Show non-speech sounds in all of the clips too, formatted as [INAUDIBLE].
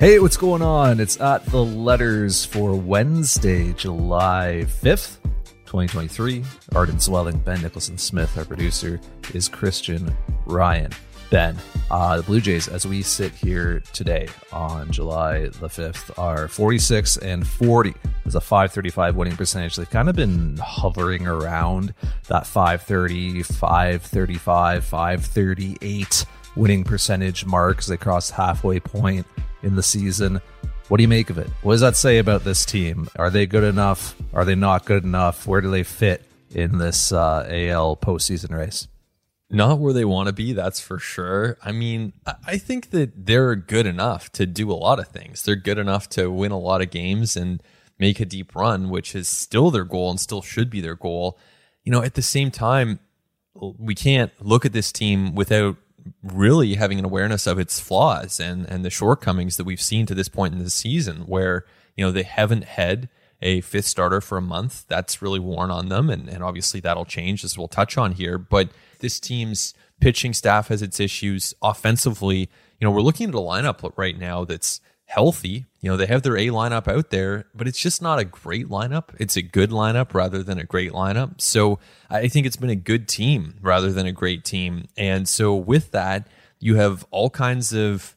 Hey, what's going on? It's at the letters for Wednesday, July 5th, 2023. Arden Zwelling, Ben Nicholson Smith, our producer, is Christian Ryan. Ben, uh, the Blue Jays, as we sit here today on July the 5th, are 46 and 40. There's a 535 winning percentage. They've kind of been hovering around that 530, 535, 538 winning percentage mark as they crossed halfway point in the season. What do you make of it? What does that say about this team? Are they good enough? Are they not good enough? Where do they fit in this uh, AL postseason race? Not where they want to be, that's for sure. I mean, I think that they're good enough to do a lot of things. They're good enough to win a lot of games and make a deep run, which is still their goal and still should be their goal. You know, at the same time, we can't look at this team without really having an awareness of its flaws and and the shortcomings that we've seen to this point in the season where you know they haven't had a fifth starter for a month. That's really worn on them and, and obviously that'll change as we'll touch on here. But this team's pitching staff has its issues. Offensively you know we're looking at a lineup right now that's healthy. You know, they have their A lineup out there, but it's just not a great lineup. It's a good lineup rather than a great lineup. So I think it's been a good team rather than a great team. And so with that, you have all kinds of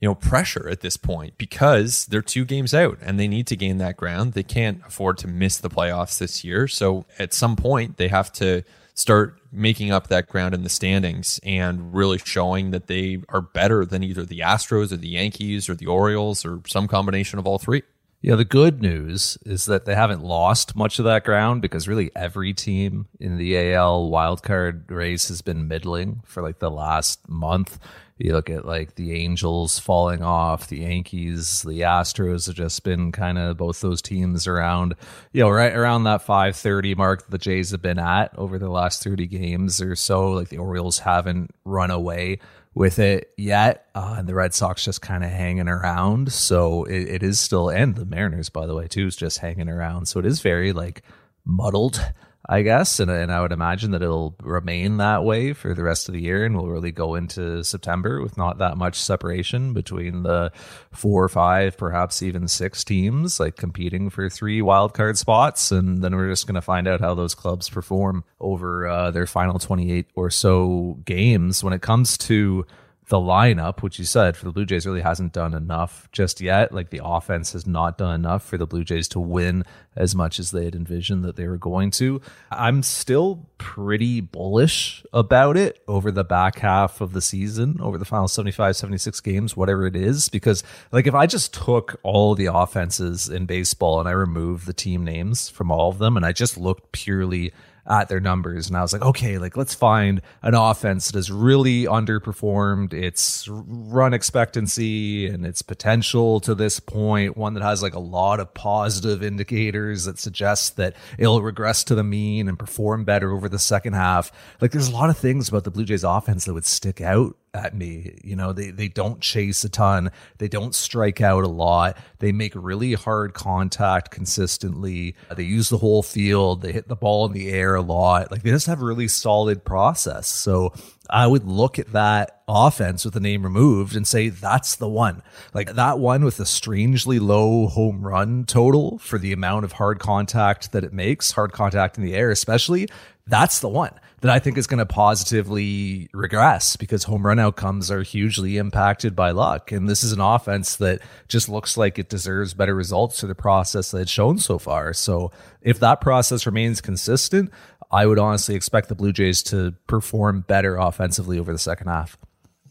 you know pressure at this point because they're two games out and they need to gain that ground. They can't afford to miss the playoffs this year. So at some point they have to start making up that ground in the standings and really showing that they are better than either the Astros or the Yankees or the Orioles or some combination of all three. Yeah, the good news is that they haven't lost much of that ground because really every team in the AL wildcard race has been middling for like the last month. You look at like the Angels falling off, the Yankees, the Astros have just been kind of both those teams around, you know, right around that 530 mark that the Jays have been at over the last 30 games or so. Like the Orioles haven't run away with it yet, uh, and the Red Sox just kind of hanging around. So it, it is still, and the Mariners, by the way, too, is just hanging around. So it is very like muddled I guess, and, and I would imagine that it'll remain that way for the rest of the year, and we'll really go into September with not that much separation between the four or five, perhaps even six teams like competing for three wild card spots, and then we're just going to find out how those clubs perform over uh, their final twenty eight or so games. When it comes to the lineup, which you said for the Blue Jays really hasn't done enough just yet. Like the offense has not done enough for the Blue Jays to win as much as they had envisioned that they were going to. I'm still pretty bullish about it over the back half of the season, over the final 75, 76 games, whatever it is. Because, like, if I just took all the offenses in baseball and I removed the team names from all of them and I just looked purely at their numbers. And I was like, okay, like let's find an offense that has really underperformed. Its run expectancy and its potential to this point, one that has like a lot of positive indicators that suggest that it'll regress to the mean and perform better over the second half. Like there's a lot of things about the Blue Jays offense that would stick out at me. You know, they they don't chase a ton, they don't strike out a lot. They make really hard contact consistently. They use the whole field. They hit the ball in the air a lot. Like they just have a really solid process. So I would look at that offense with the name removed and say that's the one. Like that one with a strangely low home run total for the amount of hard contact that it makes, hard contact in the air especially, that's the one that I think is going to positively regress because home run outcomes are hugely impacted by luck. And this is an offense that just looks like it deserves better results to the process that it's shown so far. So if that process remains consistent, I would honestly expect the Blue Jays to perform better offensively over the second half.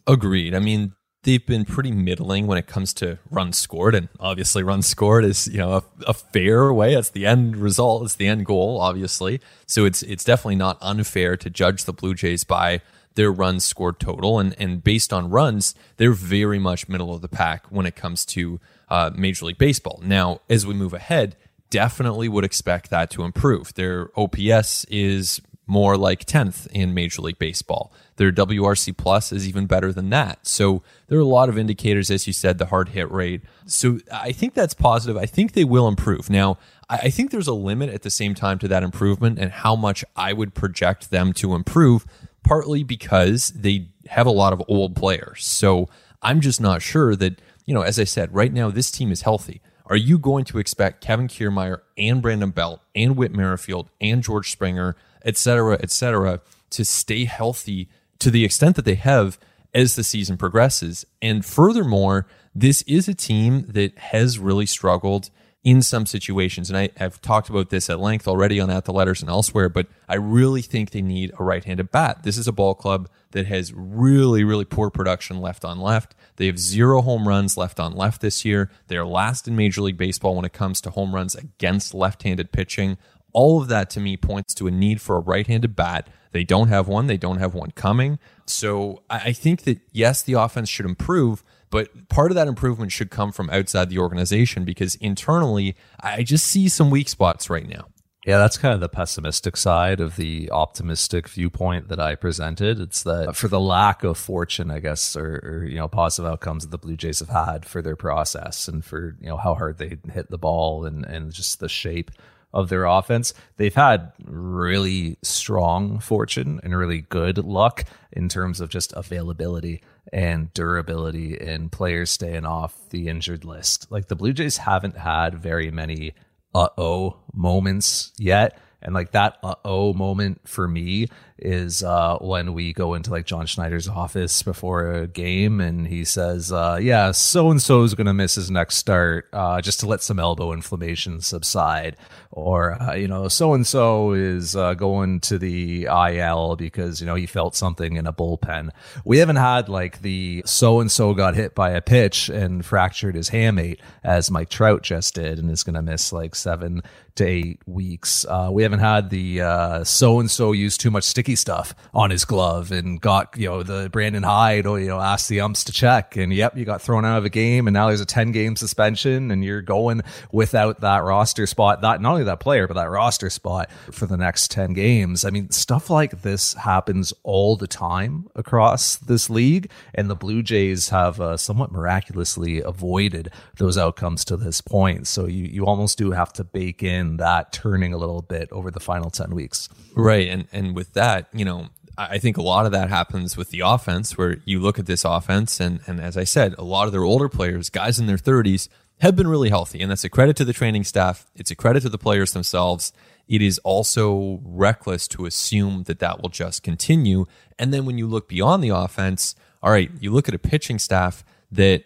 Agreed. I mean, they've been pretty middling when it comes to runs scored, and obviously runs scored is you know a, a, fair way. It's the end result. It's the end goal, obviously. So it's it's definitely not unfair to judge the Blue Jays by their runs scored total, and and based on runs, they're very much middle of the pack when it comes to uh, Major League Baseball. Now, as we move ahead. Definitely would expect that to improve. Their OPS is more like 10th in Major League Baseball. Their WRC plus is even better than that. So there are a lot of indicators, as you said, the hard hit rate. So I think that's positive. I think they will improve. Now, I think there's a limit at the same time to that improvement and how much I would project them to improve, partly because they have a lot of old players. So I'm just not sure that you know, as I said, right now this team is healthy. Are you going to expect Kevin Kiermaier and Brandon Belt and Whit Merrifield and George Springer, et cetera, et cetera, to stay healthy to the extent that they have as the season progresses? And furthermore, this is a team that has really struggled in some situations. And I, have talked about this at length already on At the Letters and elsewhere, but I really think they need a right handed bat. This is a ball club that has really, really poor production left on left. They have zero home runs left on left this year. They are last in Major League Baseball when it comes to home runs against left handed pitching. All of that to me points to a need for a right handed bat. They don't have one, they don't have one coming. So I think that, yes, the offense should improve, but part of that improvement should come from outside the organization because internally, I just see some weak spots right now. Yeah, that's kind of the pessimistic side of the optimistic viewpoint that I presented. It's that for the lack of fortune, I guess, or, or, you know, positive outcomes that the Blue Jays have had for their process and for you know how hard they hit the ball and and just the shape of their offense. They've had really strong fortune and really good luck in terms of just availability and durability and players staying off the injured list. Like the Blue Jays haven't had very many uh oh moments yet. And like that uh oh moment for me is uh, when we go into like John Schneider's office before a game and he says, uh, Yeah, so and so is going to miss his next start uh, just to let some elbow inflammation subside. Or, uh, you know, so and so is uh, going to the IL because, you know, he felt something in a bullpen. We haven't had like the so and so got hit by a pitch and fractured his hamate as Mike Trout just did and is going to miss like seven to eight weeks. Uh, we haven't had the so and so use too much sticky stuff on his glove and got, you know, the Brandon Hyde or, you know, asked the umps to check. And yep, you got thrown out of a game and now there's a 10 game suspension and you're going without that roster spot. That not only that player, but that roster spot for the next 10 games. I mean, stuff like this happens all the time across this league. And the Blue Jays have uh, somewhat miraculously avoided those outcomes to this point. So you, you almost do have to bake in that turning a little bit over the final 10 weeks. Right. And, and with that, that, you know, I think a lot of that happens with the offense where you look at this offense and and as I said, a lot of their older players, guys in their 30s, have been really healthy and that's a credit to the training staff, it's a credit to the players themselves. It is also reckless to assume that that will just continue. And then when you look beyond the offense, all right, you look at a pitching staff that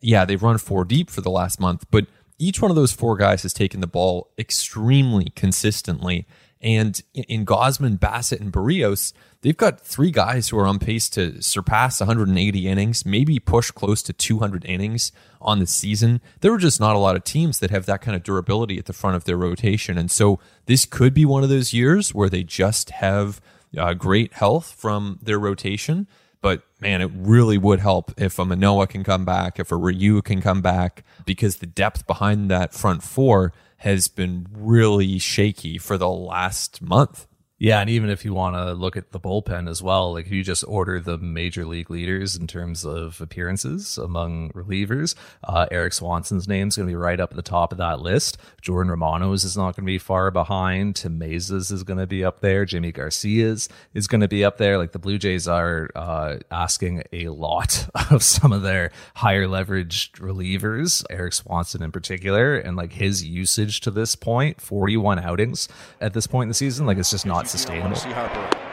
yeah, they've run four deep for the last month, but each one of those four guys has taken the ball extremely consistently and in Gausman, Bassitt, and Berrios, they've got three guys who are on pace to surpass 180 innings, maybe push close to 200 innings on the season. There are just not a lot of teams that have that kind of durability at the front of their rotation. And so this could be one of those years where they just have uh, great health from their rotation. But man, it really would help if a Manoah can come back, if a Ryu can come back, because the depth behind that front four has been really shaky for the last month. Yeah, and even if you want to look at the bullpen as well, like if you just order the major league leaders in terms of appearances among relievers, uh, Erik Swanson's name is going to be right up at the top of that list. Jordan Romano's is not going to be far behind. Tim Mayza's is going to be up there. Yimi Garcia's is going to be up there. Like the Blue Jays are uh, asking a lot [LAUGHS] of some of their higher leveraged relievers, Erik Swanson in particular, and like his usage to this point, 41 outings at this point in the season, like it's just not sustainable.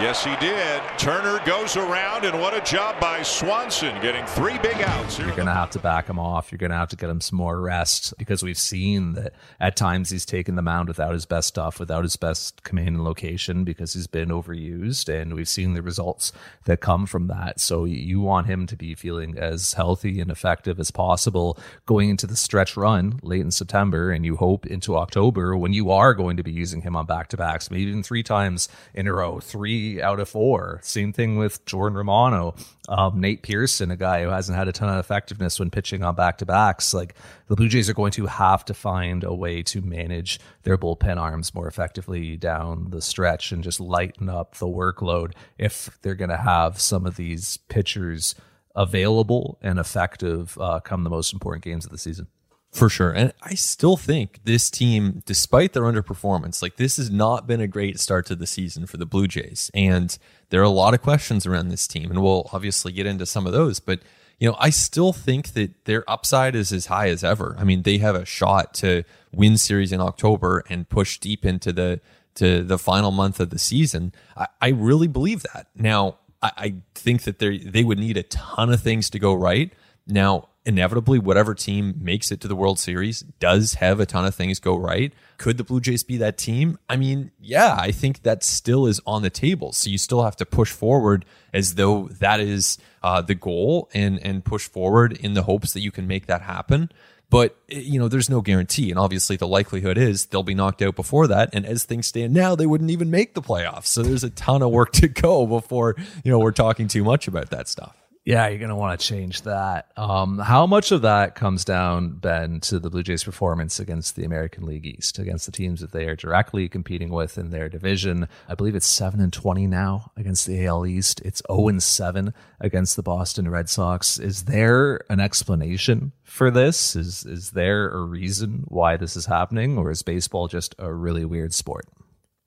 Yes, he did. Turner goes around, and what a job by Swanson getting three big outs. You're going to have to back him off. You're going to have to get him some more rest because we've seen that at times he's taken the mound without his best stuff, without his best command and location because he's been overused, and we've seen the results that come from that. So you want him to be feeling as healthy and effective as possible going into the stretch run late in September, and you hope into October when you are going to be using him on back to backs, maybe even three times in a row, three out of four. Same thing with Jordan Romano. Um, Nate Pearson, a guy who hasn't had a ton of effectiveness when pitching on back to backs. Like the Blue Jays are going to have to find a way to manage their bullpen arms more effectively down the stretch and just lighten up the workload if they're going to have some of these pitchers available and effective uh, come the most important games of the season. For sure. And I still think this team, despite their underperformance, like this has not been a great start to the season for the Blue Jays. And there are a lot of questions around this team. And we'll obviously get into some of those. But, you know, I still think that their upside is as high as ever. I mean, they have a shot to win series in October and push deep into the to the final month of the season. I, I really believe that. Now, I, I think that they they would need a ton of things to go right. Now, inevitably, whatever team makes it to the World Series does have a ton of things go right. Could the Blue Jays be that team? I mean, yeah, I think that still is on the table. So you still have to push forward as though that is uh, the goal and and push forward in the hopes that you can make that happen. But you know, there's no guarantee, and obviously the likelihood is they'll be knocked out before that. And as things stand now, they wouldn't even make the playoffs. So there's a ton of work [LAUGHS] to go before you know we're talking too much about that stuff. Yeah, you're going to want to change that. Um, how much of that comes down, Ben, to the Blue Jays' performance against the American League East, against the teams that they are directly competing with in their division? I believe it's seven and twenty now against the AL East. It's zero and seven against the Boston Red Sox. Is there an explanation for this? Is is there a reason why this is happening, or is baseball just a really weird sport?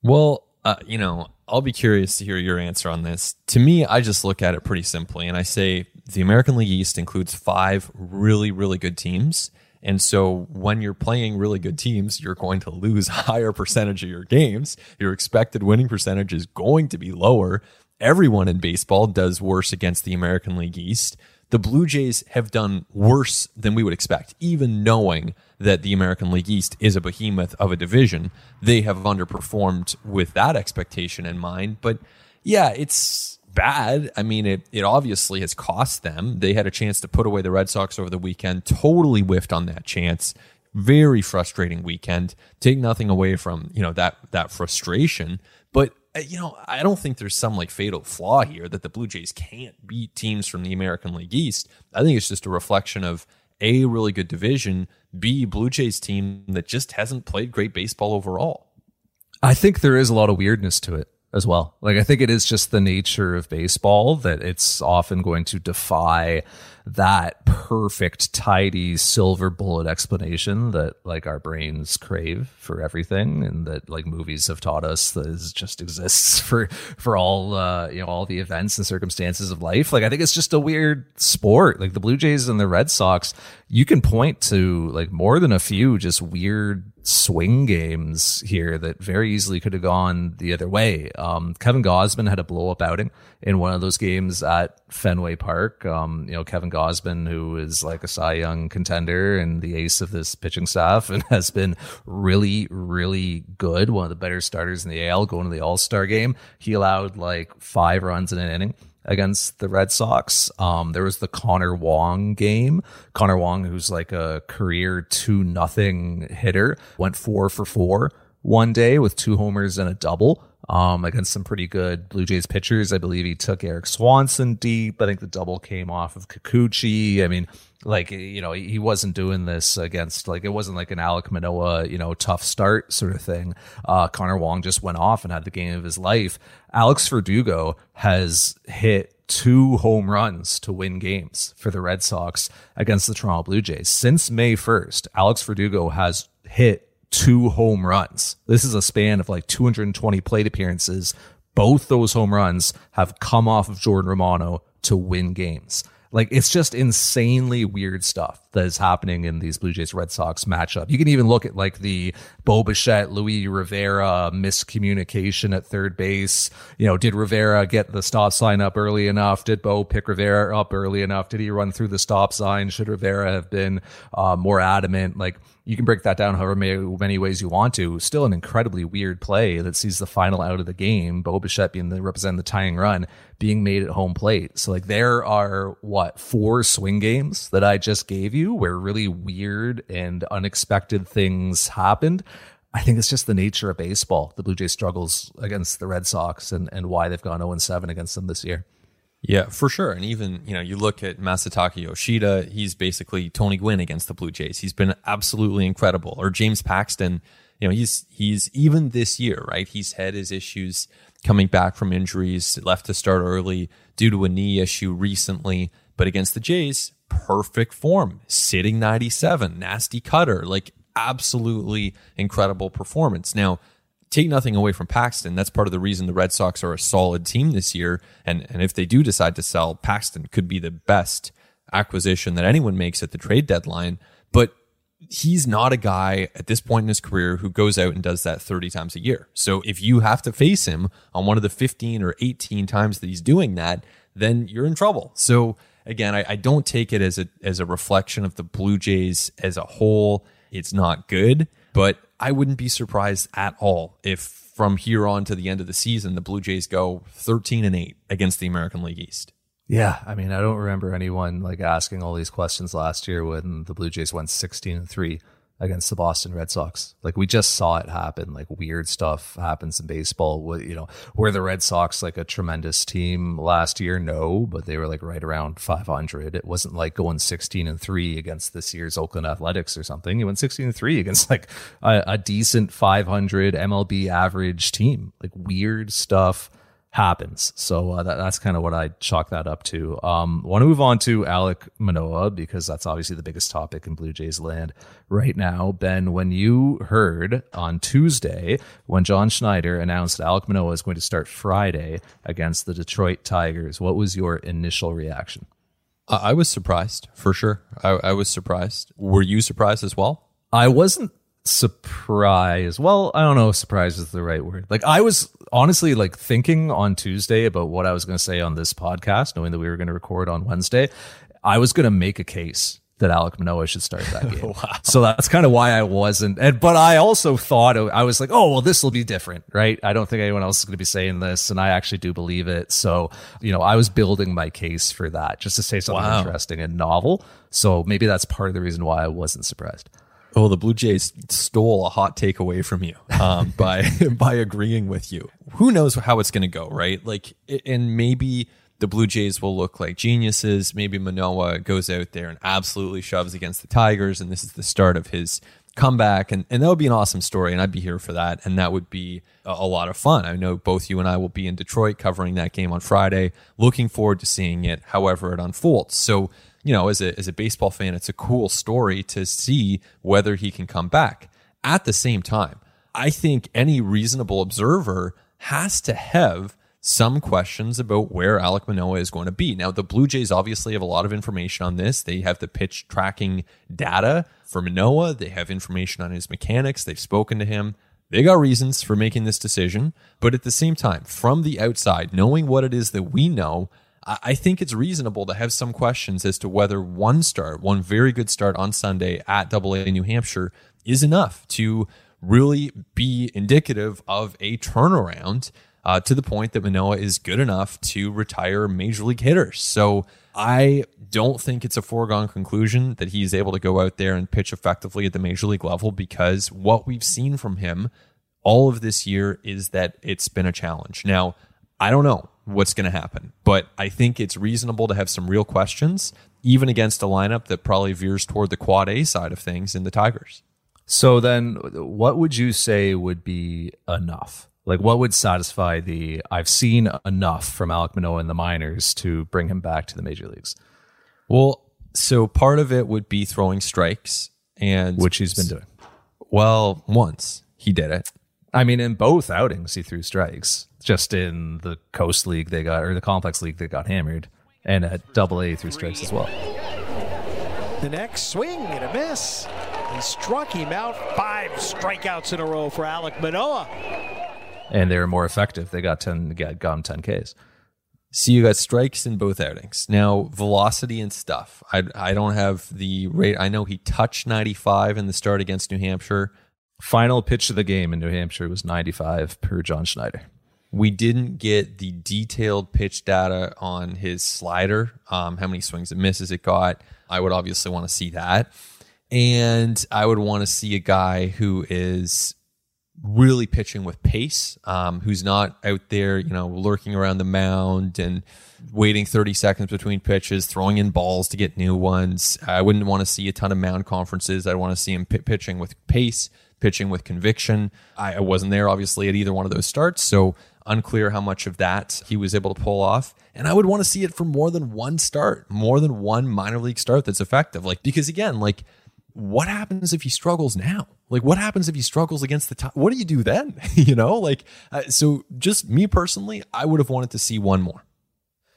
Well, uh, you know, I'll be curious to hear your answer on this. To me, I just look at it pretty simply and I say the American League East includes five really, really good teams. And so when you're playing really good teams, you're going to lose [LAUGHS] higher percentage of your games. Your expected winning percentage is going to be lower. Everyone in baseball does worse against the American League East. The Blue Jays have done worse than we would expect, even knowing that the American League East is a behemoth of a division. They have underperformed with that expectation in mind. But yeah, it's bad. I mean, it, it obviously has cost them. They had a chance to put away the Red Sox over the weekend, totally whiffed on that chance. Very frustrating weekend. Take nothing away from, you know, that that frustration. But uh, you know, I don't think there's some like fatal flaw here that the Blue Jays can't beat teams from the American League East. I think it's just a reflection of a really good division, B Blue Jays team that just hasn't played great baseball overall. I think there is a lot of weirdness to it as well. Like I think it is just the nature of baseball that it's often going to defy that perfect, tidy silver bullet explanation that like our brains crave for everything, and that like movies have taught us that is just exists [LAUGHS] for for all uh, you know all the events and circumstances of life. Like I think it's just a weird sport. Like the Blue Jays and the Red Sox, you can point to like more than a few just weird swing games here that very easily could have gone the other way. Um, Kevin Gausman had a blow up outing in one of those games at Fenway Park. Um, you know, Kevin Gausman, who is like a Cy Young contender and the ace of this pitching staff and [LAUGHS] has been really, really good. One of the better starters in the AL going to the All Star game. He allowed like five runs in an inning against the Red Sox. Um, there was the Connor Wong game. Connor Wong, who's like a career two nothing hitter, went four for four one day with two homers and a double. Um, against some pretty good Blue Jays pitchers. I believe he took Erik Swanson deep. I think the double came off of Kikuchi. I mean, like you know he wasn't doing this against like it wasn't like an Alek Manoah you know tough start sort of thing. Uh, Connor Wong just went off and had the game of his life. Alex Verdugo has hit two home runs to win games for the Red Sox against the Toronto Blue Jays since May first. Alex Verdugo has hit two home runs. This is a span of like 220 plate appearances. Both those home runs have come off of Jordan Romano to win games. Like it's just insanely weird stuff that is happening in these Blue Jays Red Sox matchup. You can even look at like the Bo Bichette, Luis Rivera miscommunication at third base. You know, did Rivera get the stop sign up early enough? Did Bo pick Rivera up early enough? Did he run through the stop sign? Should Rivera have been uh, more adamant? Like you can break that down however many, ways you want to. Still an incredibly weird play that sees the final out of the game. Bo Bichette being the represent the tying run being made at home plate. So like there are what four swing games that I just gave you where really weird and unexpected things happened. I think it's just the nature of baseball. The Blue Jays struggles against the Red Sox and, and why they've gone 0 7 against them this year. Yeah, for sure. And even, you know, you look at Masataka Yoshida, he's basically Tony Gwynn against the Blue Jays. He's been absolutely incredible. Or James Paxton, you know, he's he's even this year, right? He's had his issues coming back from injuries, left to start early due to a knee issue recently, but against the Jays, perfect form, sitting 97, nasty cutter, like absolutely incredible performance. Now, take nothing away from Paxton. That's part of the reason the Red Sox are a solid team this year. And and if they do decide to sell, Paxton could be the best acquisition that anyone makes at the trade deadline. But he's not a guy at this point in his career who goes out and does that 30 times a year. So if you have to face him on one of the 15 or 18 times that he's doing that, then you're in trouble. So again, I, I don't take it as a as a reflection of the Blue Jays as a whole. It's not good, but I wouldn't be surprised at all if from here on to the end of the season the Blue Jays go 13 and 8 against the American League East. Yeah, I mean, I don't remember anyone like asking all these questions last year when the Blue Jays went 16 and 3 against the Boston Red Sox. Like we just saw it happen. Like weird stuff happens in baseball. You know, were the Red Sox like a tremendous team last year? No, but they were like right around 500. It wasn't like going 16 and three against this year's Oakland Athletics or something. You went 16 and three against like a, a decent 500 MLB average team. Like weird stuff happens. So uh, that, that's kind of what I chalk that up to. Um, want to move on to Alek Manoah because that's obviously the biggest topic in Blue Jays land right now. Ben, when you heard on Tuesday when John Schneider announced that Alek Manoah is going to start Friday against the Detroit Tigers, what was your initial reaction? I was surprised for sure. I, I was surprised. Were you surprised as well? I wasn't surprised. Well, I don't know if surprise is the right word. Like I was honestly like thinking on Tuesday about what I was going to say on this podcast, knowing that we were going to record on Wednesday. I was going to make a case that Alek Manoah should start that [LAUGHS] game. wow. So that's kind of why I wasn't. And, but I also thought I was like, oh, well, this will be different, right? I don't think anyone else is going to be saying this. And I actually do believe it. So, you know, I was building my case for that just to say something wow. interesting and novel. So maybe that's part of the reason why I wasn't surprised. Oh, the Blue Jays stole a hot take away from you um, [LAUGHS] by [LAUGHS] by agreeing with you. Who knows how it's going to go, right? Like, and maybe the Blue Jays will look like geniuses. Maybe Manoah goes out there and absolutely shoves against the Tigers, and this is the start of his comeback. And, and that would be an awesome story, and I'd be here for that. And that would be a, a lot of fun. I know both you and I will be in Detroit covering that game on Friday. Looking forward to seeing it, however it unfolds. So you know, as a, as a baseball fan, it's a cool story to see whether he can come back. At the same time, I think any reasonable observer has to have some questions about where Alek Manoah is going to be. Now, the Blue Jays obviously have a lot of information on this. They have the pitch tracking data for Manoah, they have information on his mechanics, they've spoken to him. They got reasons for making this decision. But at the same time, from the outside, knowing what it is that we know, I think it's reasonable to have some questions as to whether one start, one very good start on Sunday at Double A New Hampshire, is enough to really be indicative of a turnaround uh, to the point that Manoah is good enough to retire major league hitters. So I don't think it's a foregone conclusion that he's able to go out there and pitch effectively at the major league level because what we've seen from him all of this year is that it's been a challenge. Now, I don't know what's going to happen. But I think it's reasonable to have some real questions, even against a lineup that probably veers toward the quad A side of things in the Tigers. So then, what would you say would be enough? Like, what would satisfy the I've seen enough from Alek Manoah in the minors to bring him back to the major leagues? Well, so part of it would be throwing strikes, and which he's been doing. Well, once he did it. I mean, in both outings, he threw strikes. Just in the Coast League, they got, or the Complex League, they got hammered. And at Double A, threw strikes as well. The next swing and a miss. He struck him out. Five strikeouts in a row for Alek Manoah. And they were more effective. They got 10, got, got 10 Ks. So you got strikes in both outings. Now, velocity and stuff. I, I don't have the rate. I know he touched 95 in the start against New Hampshire. Final pitch of the game in New Hampshire was 95 per John Schneider. We didn't get the detailed pitch data on his slider, um, how many swings and misses it got. I would obviously want to see that. And I would want to see a guy who is really pitching with pace, um, who's not out there, you know, lurking around the mound and waiting 30 seconds between pitches, throwing in balls to get new ones. I wouldn't want to see a ton of mound conferences. I want to see him p- pitching with pace pitching with conviction. I wasn't there, obviously, at either one of those starts. So unclear how much of that he was able to pull off. And I would want to see it for more than one start, more than one minor league start that's effective. Like, because again, like, what happens if he struggles now? Like, what happens if he struggles against the top? What do you do then? [LAUGHS] you know, like, uh, so just me personally, I would have wanted to see one more.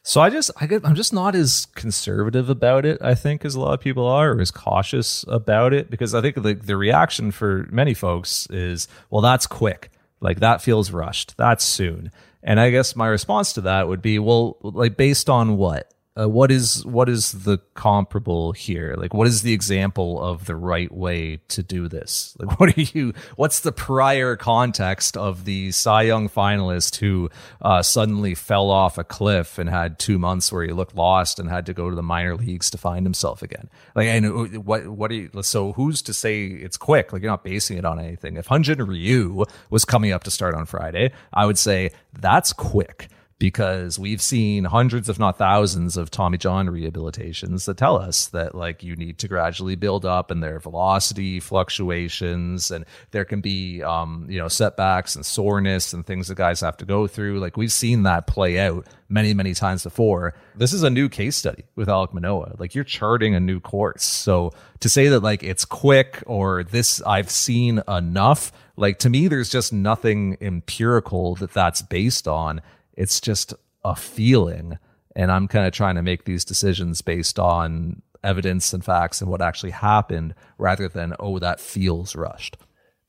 So I just I get I'm just not as conservative about it, I think, as a lot of people are, or as cautious about it, because I think the the reaction for many folks is, well, that's quick. Like that feels rushed. That's soon. And I guess my response to that would be, well, like based on what? Uh, what is what is the comparable here? Like, what is the example of the right way to do this? Like, [LAUGHS] what are you? What's the prior context of the Cy Young finalist who uh, suddenly fell off a cliff and had two months where he looked lost and had to go to the minor leagues to find himself again? Like, and what what are you? So, who's to say it's quick? Like, you're not basing it on anything. If Hyun-Jin Ryu was coming up to start on Friday, I would say that's quick because we've seen hundreds, if not thousands, of Tommy John rehabilitations that tell us that like you need to gradually build up and there are velocity fluctuations and there can be um, you know setbacks and soreness and things that guys have to go through. Like we've seen that play out many, many times before. This is a new case study with Alek Manoah. Like you're charting a new course. So to say that like it's quick or this I've seen enough, like to me, there's just nothing empirical that that's based on it's just a feeling. And I'm kind of trying to make these decisions based on evidence and facts and what actually happened rather than, oh, that feels rushed.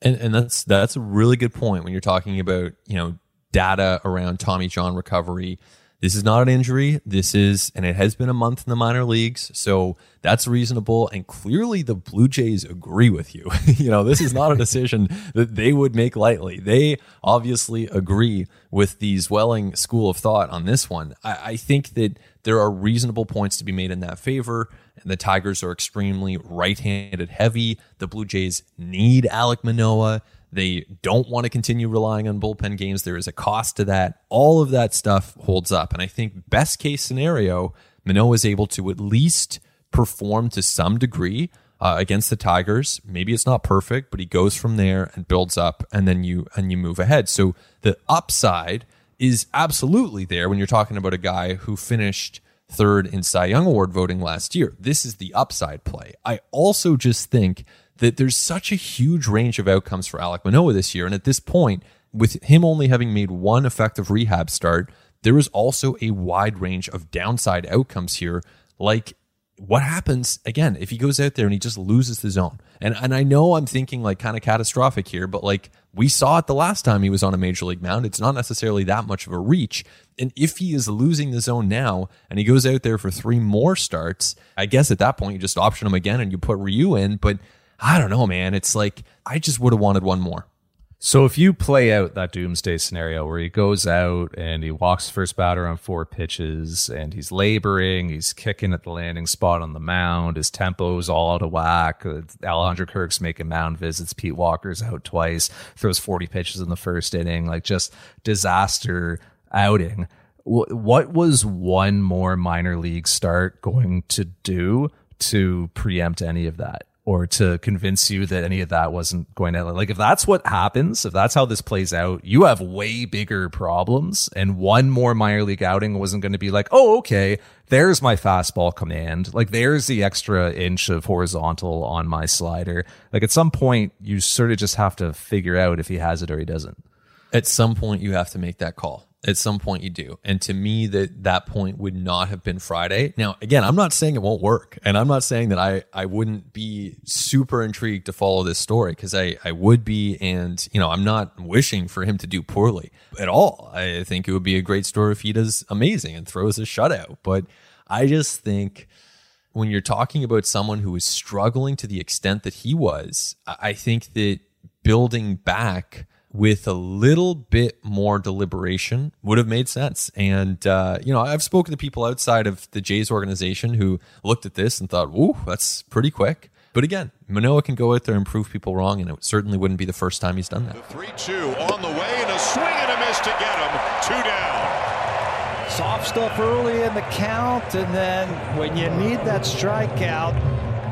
And, and that's that's a really good point when you're talking about you know data around Tommy John recovery this is not an injury. This is, and it has been a month in the minor leagues. So that's reasonable. And clearly the Blue Jays agree with you. [LAUGHS] you know, this is not a decision [LAUGHS] that they would make lightly. They obviously agree with the Zwelling school of thought on this one. I, I think that there are reasonable points to be made in that favor. And the Tigers are extremely right handed heavy. The Blue Jays need Alek Manoah. They don't want to continue relying on bullpen games. There is a cost to that. All of that stuff holds up. And I think best case scenario, Manoah is able to at least perform to some degree uh, against the Tigers. Maybe it's not perfect, but he goes from there and builds up, and then you and you move ahead. So the upside is absolutely there when you're talking about a guy who finished third in Cy Young Award voting last year. This is the upside play. I also just think that there's such a huge range of outcomes for Alek Manoah this year. And at this point, with him only having made one effective rehab start, there is also a wide range of downside outcomes here, like what happens again if he goes out there and he just loses the zone. And and I know I'm thinking like kind of catastrophic here, but like we saw it the last time he was on a major league mound. It's not necessarily that much of a reach. And if he is losing the zone now and he goes out there for three more starts, I guess at that point you just option him again and you put Ryu in. But I don't know, man. It's like I just would have wanted one more. So if you play out that doomsday scenario where he goes out and he walks first batter on four pitches and he's laboring, he's kicking at the landing spot on the mound, his tempo's all out of whack. Uh, Alejandro Kirk's making mound visits, Pete Walker's out twice, throws 40 pitches in the first inning, like just disaster outing. What was one more minor league start going to do to preempt any of that? Or to convince you that any of that wasn't going to like if that's what happens if that's how this plays out you have way bigger problems. And one more minor league outing wasn't going to be like oh okay there's my fastball command. Like there's the extra inch of horizontal on my slider. Like at some point you sort of just have to figure out if he has it or he doesn't. At some point you have to make that call at some point you do. And to me, that that point would not have been Friday. Now, again, I'm not saying it won't work. And I'm not saying that I, I wouldn't be super intrigued to follow this story because I, I would be. And, you know, I'm not wishing for him to do poorly at all. I think it would be a great story if he does amazing and throws a shutout. But I just think when you're talking about someone who is struggling to the extent that he was, I think that building back – with a little bit more deliberation would have made sense. And, uh, you know, I've spoken to people outside of the Jays organization who looked at this and thought, "Ooh, that's pretty quick. But again, Manoah can go out there and prove people wrong, and it certainly wouldn't be the first time he's done that. The 3 2 on the way, and a swing and a miss to get him. Two down. Soft stuff early in the count, and then when you need that strikeout,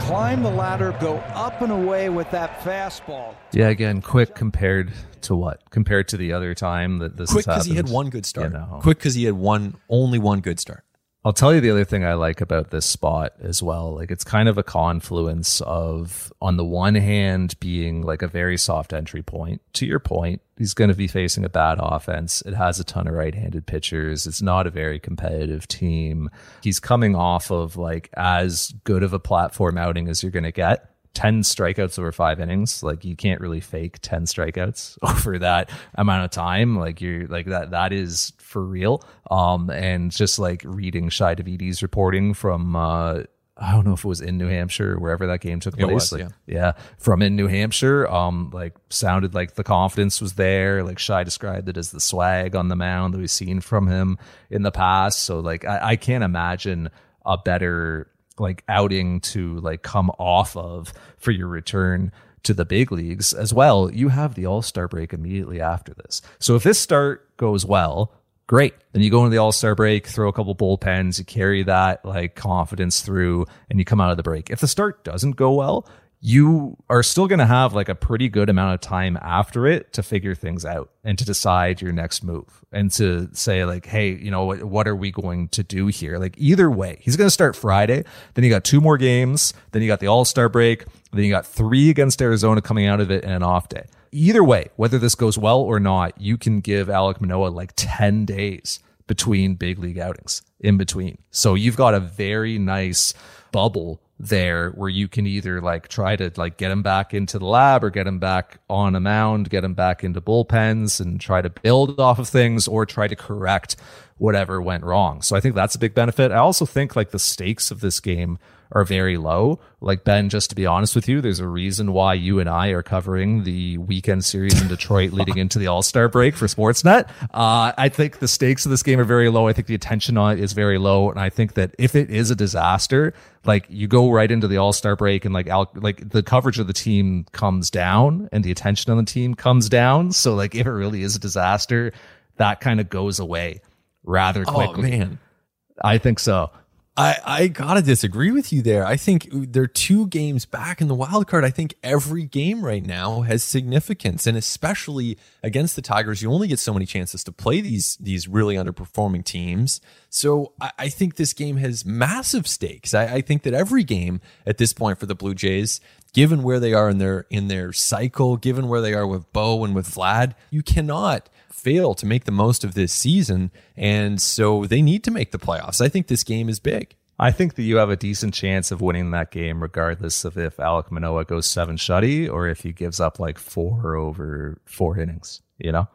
climb the ladder, go up and away with that fastball. Yeah, again, quick compared to what? Compared to the other time that this quick because he had one good start. You know. Quick because he had one only one good start. I'll tell you the other thing I like about this spot as well. Like it's kind of a confluence of, on the one hand, being like a very soft entry point. To your point, he's going to be facing a bad offense. It has a ton of right handed pitchers. It's not a very competitive team. He's coming off of like as good of a platform outing as you're going to get 10 strikeouts over five innings. Like you can't really fake 10 strikeouts [LAUGHS] over that amount of time. Like you're like that, that is for real. Um, and just like reading Shi Davidi's reporting from, uh, I don't know if it was in New Hampshire, or wherever that game took place. Was, like, yeah. yeah, from in New Hampshire. Um, like sounded like the confidence was there. Like Shi described it as the swag on the mound that we've seen from him in the past. So like I, I can't imagine a better like outing to like come off of for your return to the big leagues as well. You have the All Star break immediately after this. So if this start goes well, great. Then you go into the All Star break, throw a couple bullpens, you carry that like confidence through, and you come out of the break. If the start doesn't go well, you are still going to have like a pretty good amount of time after it to figure things out and to decide your next move and to say like hey you know what, what are we going to do here? Like either way he's going to start friday then you got two more games then you got the all-star break then you got three against arizona coming out of it and an off day. Either way whether this goes well or not you can give alek manoah like 10 days between big league outings in between. So you've got a very nice bubble there where you can either like try to like get him back into the lab or get him back on a mound, get him back into bullpens and try to build off of things or try to correct whatever went wrong. So I think that's a big benefit. I also think like the stakes of this game are very low. Like Ben, just to be honest with you, there's a reason why you and I are covering the weekend series in Detroit [LAUGHS] leading into the All Star break for Sportsnet. Uh, I think the stakes of this game are very low. I think the attention on it is very low, and I think that if it is a disaster, like you go right into the All Star break and like Al- like the coverage of the team comes down and the attention on the team comes down. So like if it really is a disaster, that kind of goes away rather quickly. Oh man. I think so. I, I gotta disagree with you there. I think they're two games back in the wild card. I think every game right now has significance, and especially against the Tigers, you only get so many chances to play these these really underperforming teams. So I, I think this game has massive stakes. I, I think that every game at this point for the Blue Jays, given where they are in their in their cycle, given where they are with Bo and with Vlad, you cannot fail to make the most of this season. And so they need to make the playoffs. I think this game is big. I think that you have a decent chance of winning that game, regardless of if Alek Manoah goes seven shutty or if he gives up like four over four innings, you know?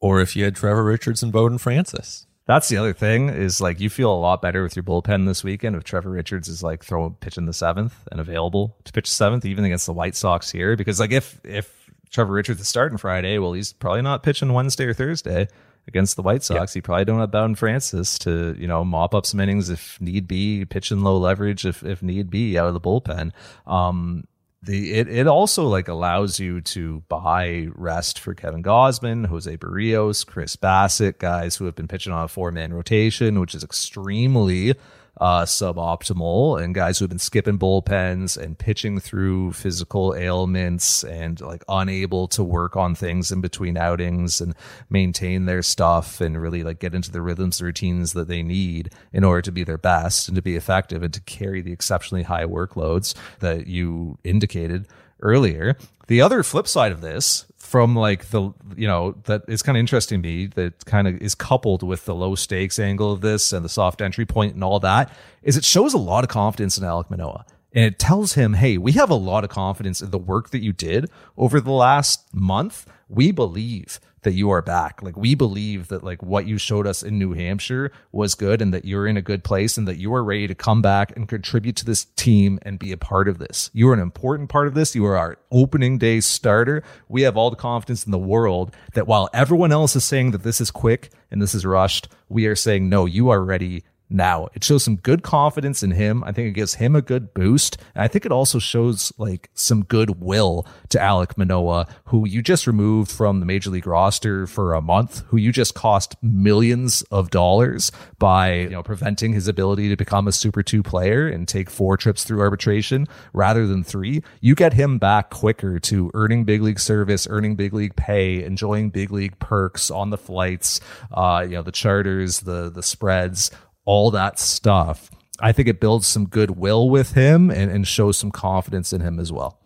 Or if you had Trevor Richards and Bowden Francis. That's the other thing is like you feel a lot better with your bullpen this weekend if Trevor Richards is like throwing pitching the seventh and available to pitch seventh, even against the White Sox here. Because like if if Trevor Richards is starting Friday, well, he's probably not pitching Wednesday or Thursday against the White Sox. He probably don't have Bowden Francis to, you know, mop up some innings if need be, pitch in low leverage if, if need be out of the bullpen. Um, the it, it also like allows you to buy rest for Kevin Gausman, Jose Berrios, Chris Bassitt, guys who have been pitching on a four man rotation, which is extremely uh, suboptimal and guys who've been skipping bullpens and pitching through physical ailments and like unable to work on things in between outings and maintain their stuff and really like get into the rhythms and routines that they need in order to be their best and to be effective and to carry the exceptionally high workloads that you indicated earlier. The other flip side of this from like the you know that is kind of interesting to me that kind of is coupled with the low stakes angle of this and the soft entry point and all that is it shows a lot of confidence in Alek Manoah and it tells him hey we have a lot of confidence in the work that you did over the last month. We believe that you are back. Like we believe that like what you showed us in New Hampshire was good and that you're in a good place and that you are ready to come back and contribute to this team and be a part of this. You are an important part of this. You are our opening day starter. We have all the confidence in the world that while everyone else is saying that this is quick and this is rushed we are saying no you are ready now. It shows some good confidence in him. I think it gives him a good boost. And I think it also shows like some goodwill to Alek Manoah, who you just removed from the major league roster for a month, who you just cost millions of dollars by, you know, preventing his ability to become a super two player and take four trips through arbitration rather than three. You get him back quicker to earning big league service, earning big league pay, enjoying big league perks on the flights, uh, you know, the charters, the, the spreads, all that stuff, I think it builds some goodwill with him and, and shows some confidence in him as well.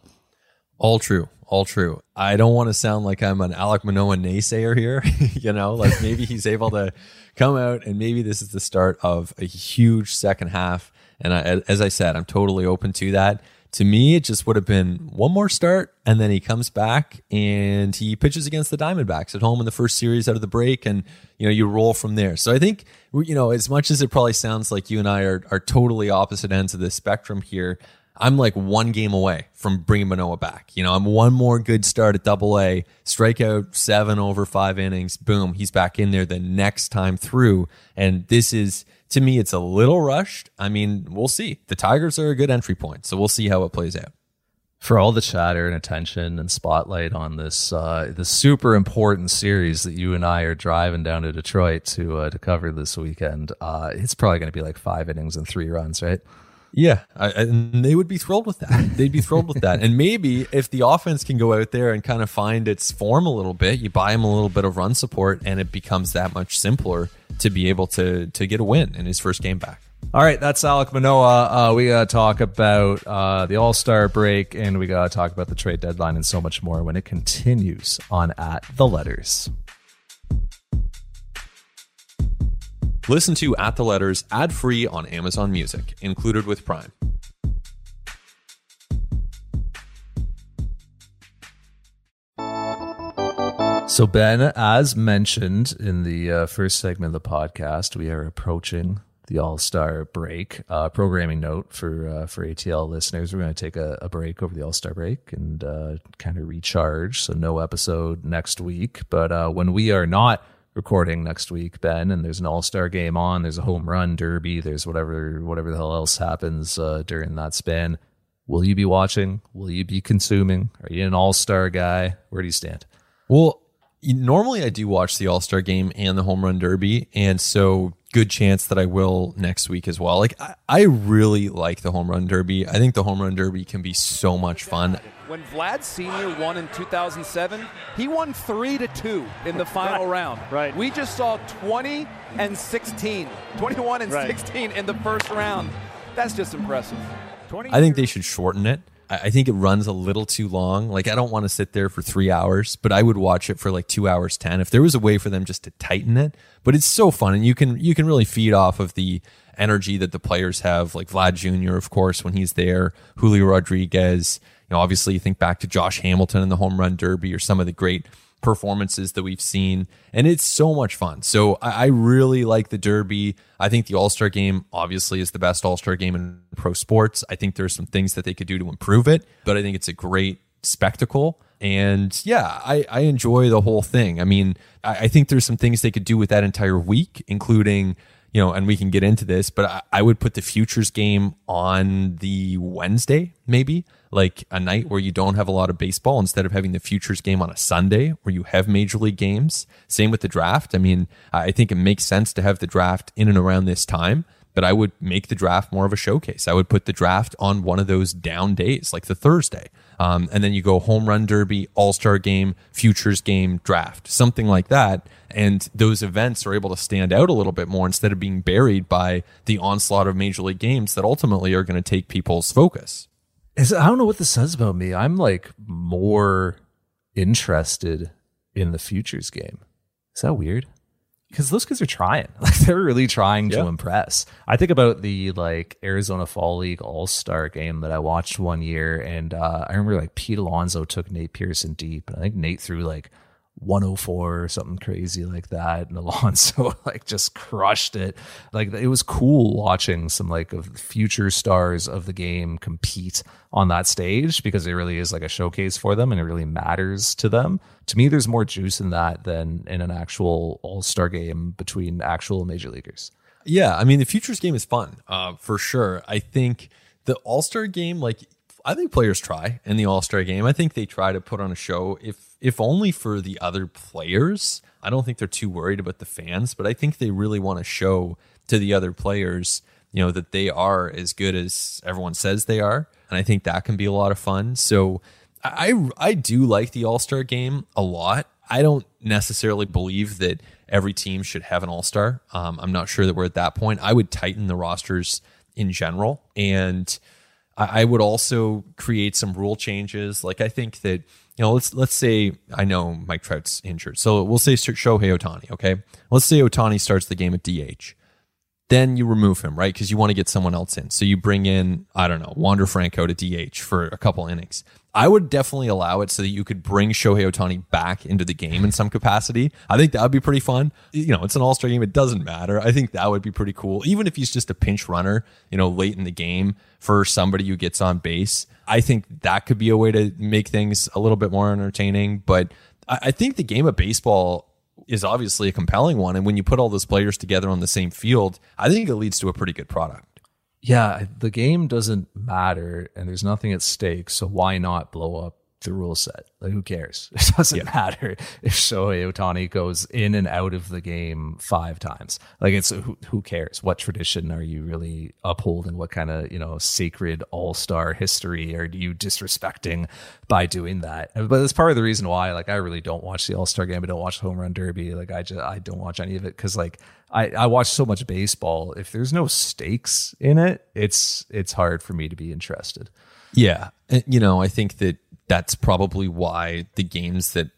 All true. All true. I don't want to sound like I'm an Alek Manoah naysayer here. [LAUGHS] you know, like maybe he's able to come out and maybe this is the start of a huge second half. And I, as I said, I'm totally open to that. To me, it just would have been one more start, and then he comes back and he pitches against the Diamondbacks at home in the first series out of the break, and you know you roll from there. So I think you know as much as it probably sounds like you and I are are totally opposite ends of the spectrum here. I'm like one game away from bringing Manoah back. You know, I'm one more good start at double A, strike out seven over five innings. Boom, he's back in there the next time through. And this is, to me, it's a little rushed. I mean, we'll see. The Tigers are a good entry point. So we'll see how it plays out. For all the chatter and attention and spotlight on this, uh, this super important series that you and I are driving down to Detroit to uh, to cover this weekend, uh, it's probably going to be like five innings and three runs, right? Yeah, I, and they would be thrilled with that. They'd be thrilled with that. And maybe if the offense can go out there and kind of find its form a little bit, you buy him a little bit of run support, and it becomes that much simpler to be able to to get a win in his first game back. All right, that's Alek Manoah. Uh, we got to talk about uh, the All Star break, and we got to talk about the trade deadline and so much more when it continues on at the letters. Listen to At the Letters ad free on Amazon Music, included with Prime. So, Ben, as mentioned in the uh, first segment of the podcast, we are approaching the All Star break. Uh, programming note for uh, for ATL listeners: we're going to take a, a, break over the All Star break and uh, kind of recharge. So, no episode next week. But uh, when we are not recording next week, Ben, and there's an All Star game on. There's a home run derby. There's whatever whatever the hell else happens uh, during that span. Will you be watching? Will you be consuming? Are you an All Star guy? Where do you stand? Well, normally I do watch the All Star game and the home run derby, and so good chance that I will next week as well. Like I, I really like the home run derby. I think the home run derby can be so much fun. When Vlad Senior won in 2007, he won three to two in the final right. round. Right. We just saw 20 and 16, 21 and Right. 16 in the first round. That's just impressive. I think they should shorten it. I I think it runs a little too long. Like I don't want to sit there for three hours, but I would watch it for like two hours ten. If there was a way for them just to tighten it, but it's so fun, and you can you can really feed off of the energy that the players have. Like Vlad Jr. of course when he's there, Julio Rodriguez. You know, obviously you think back to Josh Hamilton in the home run derby or some of the great performances that we've seen, and it's so much fun. So I, I really like the Derby. I think the All Star game obviously is the best All Star game in pro sports. I think there's some things that they could do to improve it, but I think it's a great spectacle. And yeah, I, I enjoy the whole thing. I mean, I, I think there's some things they could do with that entire week, including you know, and we can get into this, but I, I would put the futures game on the Wednesday, maybe like a night where you don't have a lot of baseball instead of having the futures game on a Sunday where you have major league games. Same with the draft. I mean, I think it makes sense to have the draft in and around this time, but I would make the draft more of a showcase. I would put the draft on one of those down days, like the Thursday. Um, and then you go home run derby, all star game, futures game, draft, something like that. And those events are able to stand out a little bit more instead of being buried by the onslaught of major league games that ultimately are going to take people's focus. I don't know what this says about me. I'm like more interested in the futures game. Is that weird? Because those kids are trying. [LAUGHS] Like they're really trying to impress. I think about the like Arizona Fall League All Star game that I watched one year, and uh, I remember like Pete Alonso took Nate Pearson deep, and I think Nate threw like 104 or something crazy like that, and [LAUGHS] Alonso like just crushed it. Like it was cool watching some like of future stars of the game compete on that stage because it really is like a showcase for them and it really matters to them. To me, there's more juice in that than in an actual All Star game between actual major leaguers. Yeah, I mean the futures game is fun, uh, for sure. I think the All Star game, like I think players try in the All Star game. I think they try to put on a show, if if only for the other players. I don't think they're too worried about the fans, but I think they really want to show to the other players, you know, that they are as good as everyone says they are, and I think that can be a lot of fun. So I I do like the All Star game a lot. I don't necessarily believe that every team should have an all star. Um, I'm not sure that we're at that point. I would tighten the rosters in general. And I, I would also create some rule changes. Like I think that, you know, let's let's say I know Mike Trout's injured. So we'll say Shohei Ohtani, okay? Let's say Ohtani starts the game at DH then you remove him, right? Because you want to get someone else in. So you bring in, I don't know, Wander Franco to DH for a couple innings. I would definitely allow it so that you could bring Shohei Ohtani back into the game in some capacity. I think that would be pretty fun. You know, it's an all star game. It doesn't matter. I think that would be pretty cool. Even if he's just a pinch runner, you know, late in the game for somebody who gets on base. I think that could be a way to make things a little bit more entertaining. But I think the game of baseball is obviously a compelling one. And when you put all those players together on the same field, I think it leads to a pretty good product. Yeah, the game doesn't matter and there's nothing at stake. So why not blow up the rule set. Like, who cares? [LAUGHS] It doesn't yeah. matter if Shohei Ohtani goes in and out of the game five times. Like, it's who, who cares? What tradition are you really upholding? What kind of you know sacred all star history are you disrespecting by doing that? But that's part of the reason why, like, I really don't watch the All Star game. I don't watch the Home Run Derby. Like, I just I don't watch any of it because like I I watch so much baseball. If there's no stakes in it, it's it's hard for me to be interested. Yeah, you know, I think that that's probably why the games that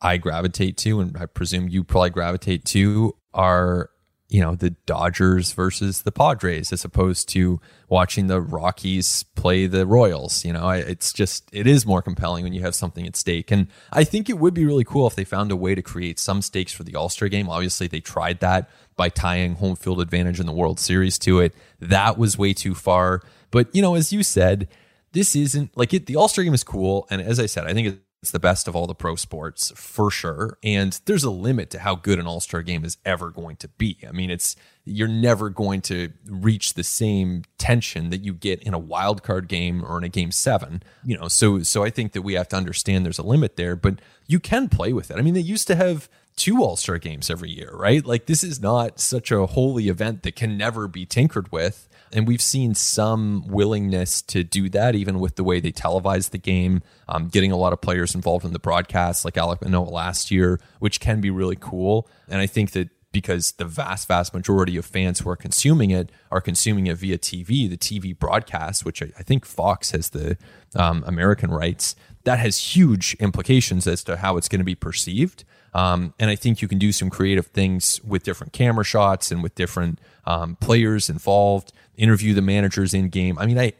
I gravitate to, and I presume you probably gravitate to, are you know the Dodgers versus the Padres, as opposed to watching the Rockies play the Royals. You know, it's just it is more compelling when you have something at stake, and I think it would be really cool if they found a way to create some stakes for the All Star game. Obviously, they tried that by tying home field advantage in the World Series to it. That was way too far. But you know, as you said this isn't like it. The All Star game is cool, and as I said, I think it's the best of all the pro sports for sure. And there's a limit to how good an All Star game is ever going to be. I mean, it's you're never going to reach the same tension that you get in a wild card game or in a game seven. You know, so so I think that we have to understand there's a limit there, but you can play with it. I mean, they used to have two All Star games every year, right? Like this is not such a holy event that can never be tinkered with. And we've seen some willingness to do that, even with the way they televise the game, um, getting a lot of players involved in the broadcast, like Alek Manoah last year, which can be really cool. And I think that because the vast, vast majority of fans who are consuming it are consuming it via TV, the TV broadcast, which I, I think Fox has the um, American rights, that has huge implications as to how it's going to be perceived. Um, and I think you can do some creative things with different camera shots and with different um, players involved, interview the managers in game. I mean, I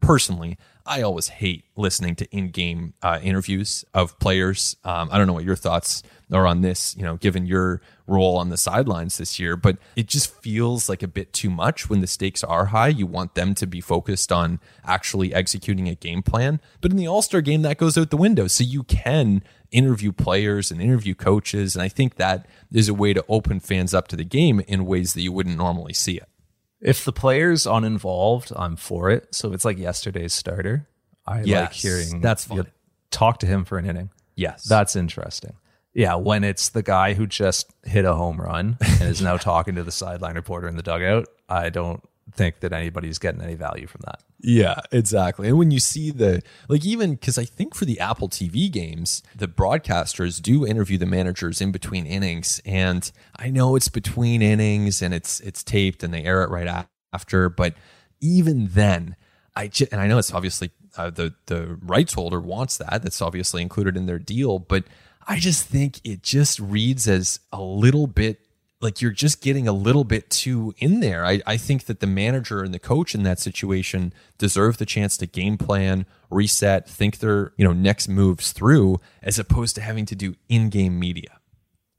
personally, I always hate listening to in-game uh, interviews of players. Um, I don't know what your thoughts are on this. You know, given your role on the sidelines this year, but it just feels like a bit too much when the stakes are high. You want them to be focused on actually executing a game plan, but in the All Star game, that goes out the window. So you can interview players and interview coaches, and I think that is a way to open fans up to the game in ways that you wouldn't normally see it. If the player's uninvolved, I'm for it. So it's like yesterday's starter. I yes, like hearing that's fun. talk to him for an inning. Yes. That's interesting. Yeah, when it's the guy who just hit a home run and is now [LAUGHS] talking to the sideline reporter in the dugout, I don't think that anybody's getting any value from that. Yeah, exactly. And when you see the like even because I think for the Apple TV games, the broadcasters do interview the managers in between innings, and I know it's between innings and it's it's taped and they air it right after, but even then, I and I know it's obviously uh, the the rights holder wants that. That's obviously included in their deal, but I just think it just reads as a little bit like you're just getting a little bit too in there. I, I think that the manager and the coach in that situation deserve the chance to game plan, reset, think their you know next moves through, as opposed to having to do in-game media.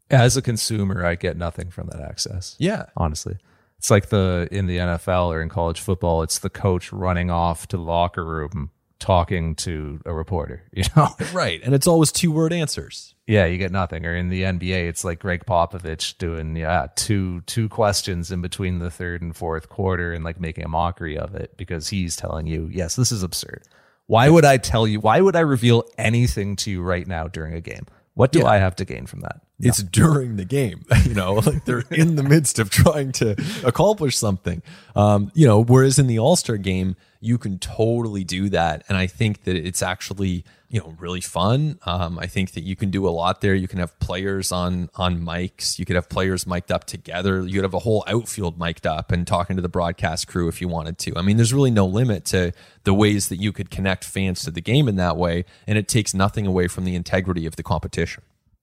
As a consumer, I get nothing from that access. Yeah, honestly, it's like the in the NFL or in college football, it's the coach running off to the locker room talking to a reporter, [LAUGHS] you know? Right. And it's always two word answers. Yeah, you get nothing. Or in the NBA, it's like Gregg Popovich doing yeah, two two questions in between the third and fourth quarter and like making a mockery of it because he's telling you, yes, this is absurd. Why would I tell you why would I reveal anything to you right now during a game? What do yeah. I have to gain from that? It's during the game, [LAUGHS] you know, like they're in the midst of trying to accomplish something. Um, you know, whereas in the All Star game, you can totally do that, and I think that it's actually you know really fun. Um, I think that you can do a lot there. You can have players on on mics. You could have players mic'd up together. You could have a whole outfield mic'd up and talking to the broadcast crew if you wanted to. I mean, there's really no limit to the ways that you could connect fans to the game in that way, and it takes nothing away from the integrity of the competition.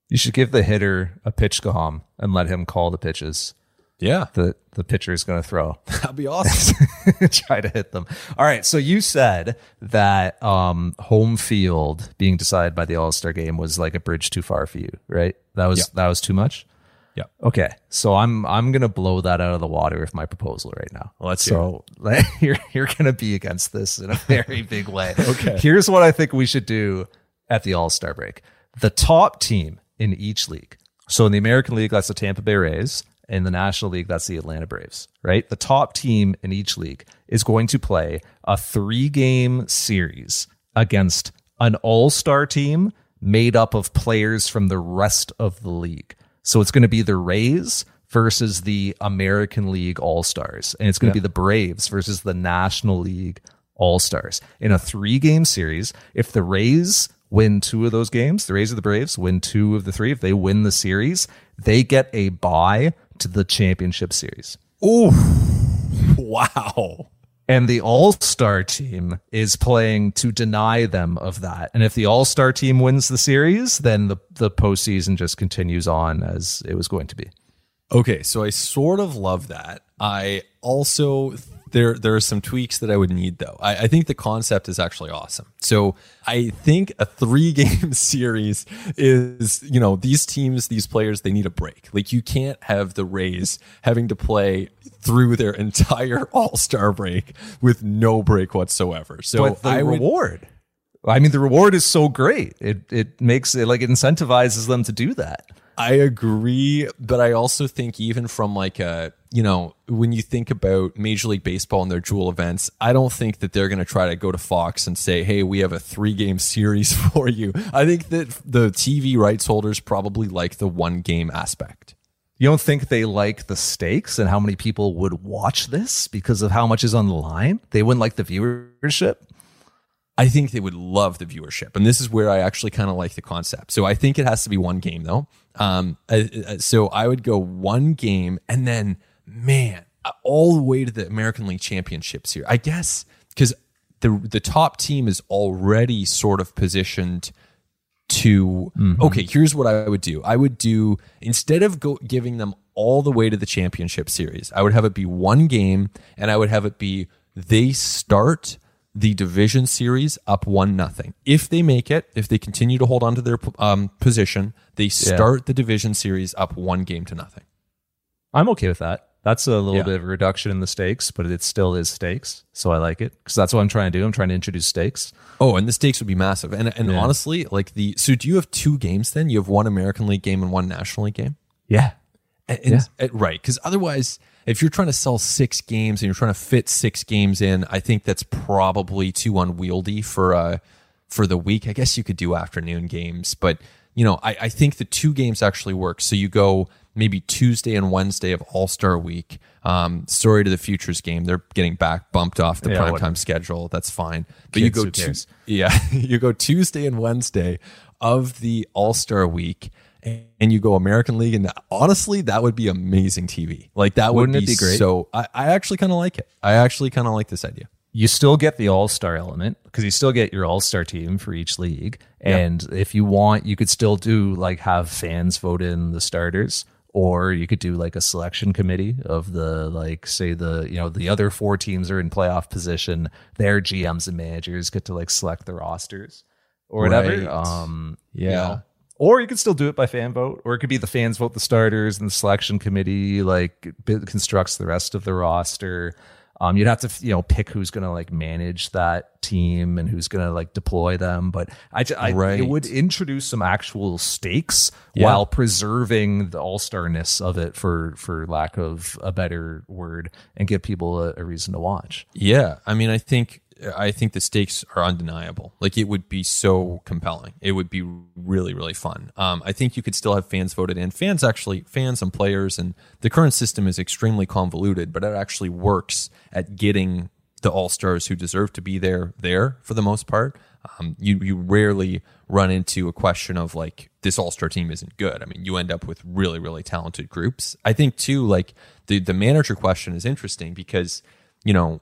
You should give the hitter a pitch home and let him call the pitches. Yeah, The the pitcher is going to throw. [LAUGHS] that'd be awesome. [LAUGHS] Try to hit them. All right. So you said that um, home field being decided by the All Star game was like a bridge too far for you, right? That was Yeah. that was too much. yeah. Okay, so I'm I'm gonna blow that out of the water with my proposal right now. let's so [LAUGHS] like, you're you're gonna be against this in a very big way. Okay. Here's what I think we should do at the All Star break: the top team in each league. So in the American League, that's the Tampa Bay Rays. In the National League, that's the Atlanta Braves. Right, the top team in each league is going to play a three-game series against an All-Star team made up of players from the rest of the league. So it's going to be the Rays versus the American League All Stars, and it's going to be the Braves versus the National League All Stars in a three game series. If the Rays win two of those games, the Rays or the Braves win two of the three. If they win the series, they get a bye to the championship series. Ooh, wow. And the All Star team is playing to deny them of that. And if the All Star team wins the series, then the, the postseason just continues on as it was going to be. Okay, so I sort of love that. I also there there are some tweaks that I would need though. I, I think the concept is actually awesome. So I think a three [LAUGHS] game series is you know these teams these players they need a break. Like you can't have the Rays having to play through their entire [LAUGHS] All Star break with no break whatsoever. So but the I would reward. I mean, the reward is so great. It it makes it like it incentivizes them to do that. I agree, but I also think even from like a you know when you think about Major League Baseball and their jewel events, I don't think that they're going to try to go to Fox and say, "Hey, we have a three game series [LAUGHS] for you." I think that the TV rights holders probably like the one game aspect. You don't think they like the stakes and how many people would watch this because of how much is on the line? They wouldn't like the viewership. I think they would love the viewership, and this is where I actually kind of like the concept. So I think it has to be one game though. Um, I- I- so I would go one game, and then man, all the way to the American League Championships here. I guess because the the top team is already sort of positioned to mm-hmm. okay here's what i would do i would do instead of go, giving them all the way to the championship series i would have it be one game and i would have it be they start the division series up one nothing if they make it if they continue to hold on to their um, position they start the division series up one game to nothing I'm okay with that. That's a little Yeah. bit of a reduction in the stakes, but it still is stakes. So I like it because that's what I'm trying to do. I'm trying to introduce stakes. Oh, and the stakes would be massive. And and Yeah. honestly, like the so do you have two games then? You have one American League game and one National League game? Yeah. And, and- uh, right. Because otherwise, if you're trying to sell six games and you're trying to fit six games in, I think that's probably too unwieldy for uh for the week. I guess you could do afternoon games, but you know, I, I think the two games actually work. So you go maybe Tuesday and Wednesday of All Star Week. Um, story to the futures game. They're getting back bumped off the Yeah, primetime whatever. schedule. That's fine. But you go tu- yeah, [LAUGHS] you go Tuesday and Wednesday of the All Star Week, and you go American League, and honestly, that would be amazing TV. Like that would Wouldn't it be great? So I, I actually kind of like it. I actually kind of like this idea. you still get the all star element because you still get your all star team for each league. And if you want, you could still do like have fans vote in the starters, or you could do like a selection committee of the like say the you know the other four teams are in playoff position. Their GMs and managers get to like select the rosters or whatever. Right. Um, you Yeah. know. Or you could still do it by fan vote, or it could be the fans vote the starters and the selection committee like constructs the rest of the roster. Um, you'd have to, you know, pick who's going to like manage that team and who's going to like deploy them. But I, I Right. it would introduce some actual stakes Yeah. while preserving the all starness of it, for for lack of a better word, and give people a, a reason to watch. Yeah, I mean, I think I think the stakes are undeniable. Like it would be so compelling. It would be really, really fun. Um, I think you could still have fans voted in. Fans actually, fans and players, and the current system is extremely convoluted, but it actually works at getting the all stars who deserve to be there there for the most part. Um, you you rarely run into a question of like this all star team isn't good. I mean, you end up with really, really talented groups. I think too, like the the manager question is interesting because you know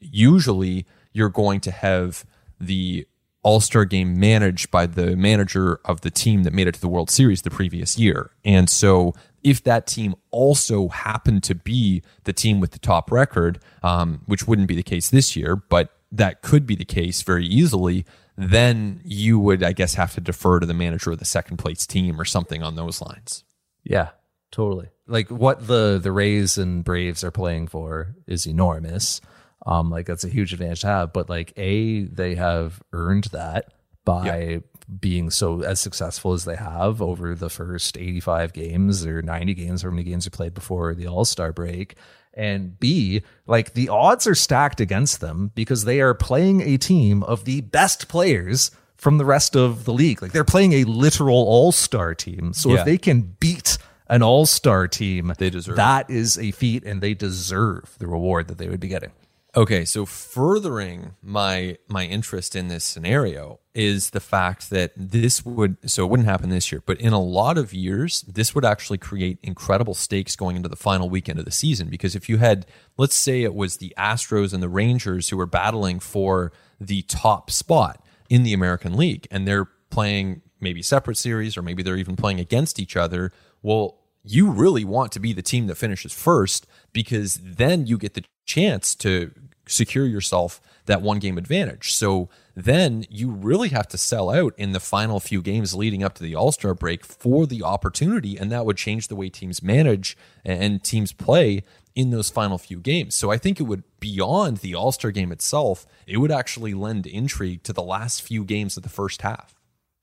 usually you're going to have the all Star game managed by the manager of the team that made it to the World Series the previous year. And so, if that team also happened to be the team with the top record, um, which wouldn't be the case this year, but that could be the case very easily, then you would, I guess, have to defer to the manager of the second place team or something on those lines. Yeah, totally. Like what the the Rays and Braves are playing for is enormous. Um, like that's a huge advantage to have. But like a, they have earned that by being so as successful as they have over the first 85 games or 90 games, how many games are played before the All Star break. And B, like the odds are stacked against them because they are playing a team of the best players from the rest of the league. Like they're playing a literal all star team. So Yeah. if they can beat an all star team, They deserve it. that is a feat and they deserve the reward that they would be getting. Okay, so furthering my my interest in this scenario is the fact that this would so it wouldn't happen this year, but in a lot of years, this would actually create incredible stakes going into the final weekend of the season. Because if you had, let's say it was the Astros and the Rangers who were battling for the top spot in the American League, and they're playing maybe separate series or maybe they're even playing against each other, well, you really want to be the team that finishes first because then you get the chance to secure yourself that one game advantage. So then you really have to sell out in the final few games leading up to the All Star break for the opportunity. And that would change the way teams manage and teams play in those final few games. So I think it would, beyond the All Star game itself, it would actually lend intrigue to the last few games of the first half.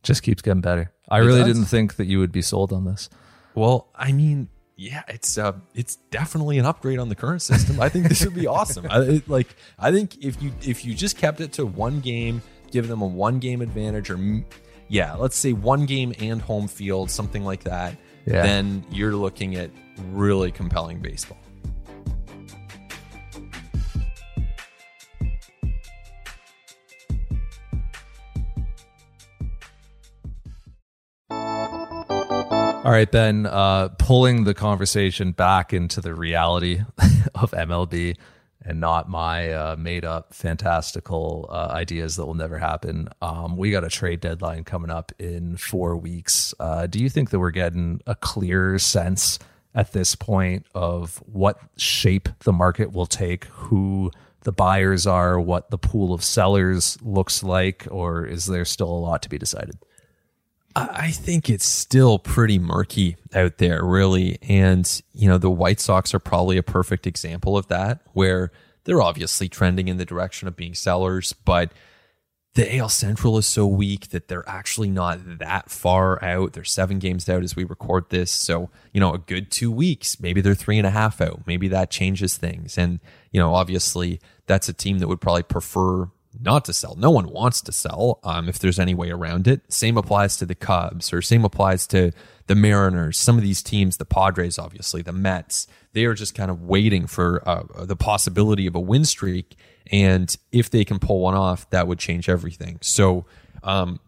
Just keeps getting better. I really does. didn't think that you would be sold on this. Well, I mean, yeah, it's uh, it's definitely an upgrade on the current system. I think this would be awesome. I, it, like, I think if you if you just kept it to one game, give them a one game advantage, or yeah, let's say one game and home field, something like that, Yeah. then you're looking at really compelling baseball. All right, Ben, uh, pulling the conversation back into the reality [LAUGHS] of MLB and not my uh, made up fantastical uh, ideas that will never happen. Um, we got a trade deadline coming up in four weeks. Uh, do you think that we're getting a clearer sense at this point of what shape the market will take, who the buyers are, what the pool of sellers looks like, or is there still a lot to be decided? I think it's still pretty murky out there, really. And, you know, the White Sox are probably a perfect example of that, where they're obviously trending in the direction of being sellers, but the AL Central is so weak that they're actually not that far out. They're seven games out as we record this. So, you know, a good two weeks, maybe they're three and a half out. Maybe that changes things. And, you know, obviously that's a team that would probably prefer not to sell. No one wants to sell um, if there's any way around it. Same applies to the Cubs or same applies to the Mariners. Some of these teams, the Padres, obviously, the Mets, they are just kind of waiting for uh, the possibility of a win streak. And if they can pull one off, that would change everything. So um,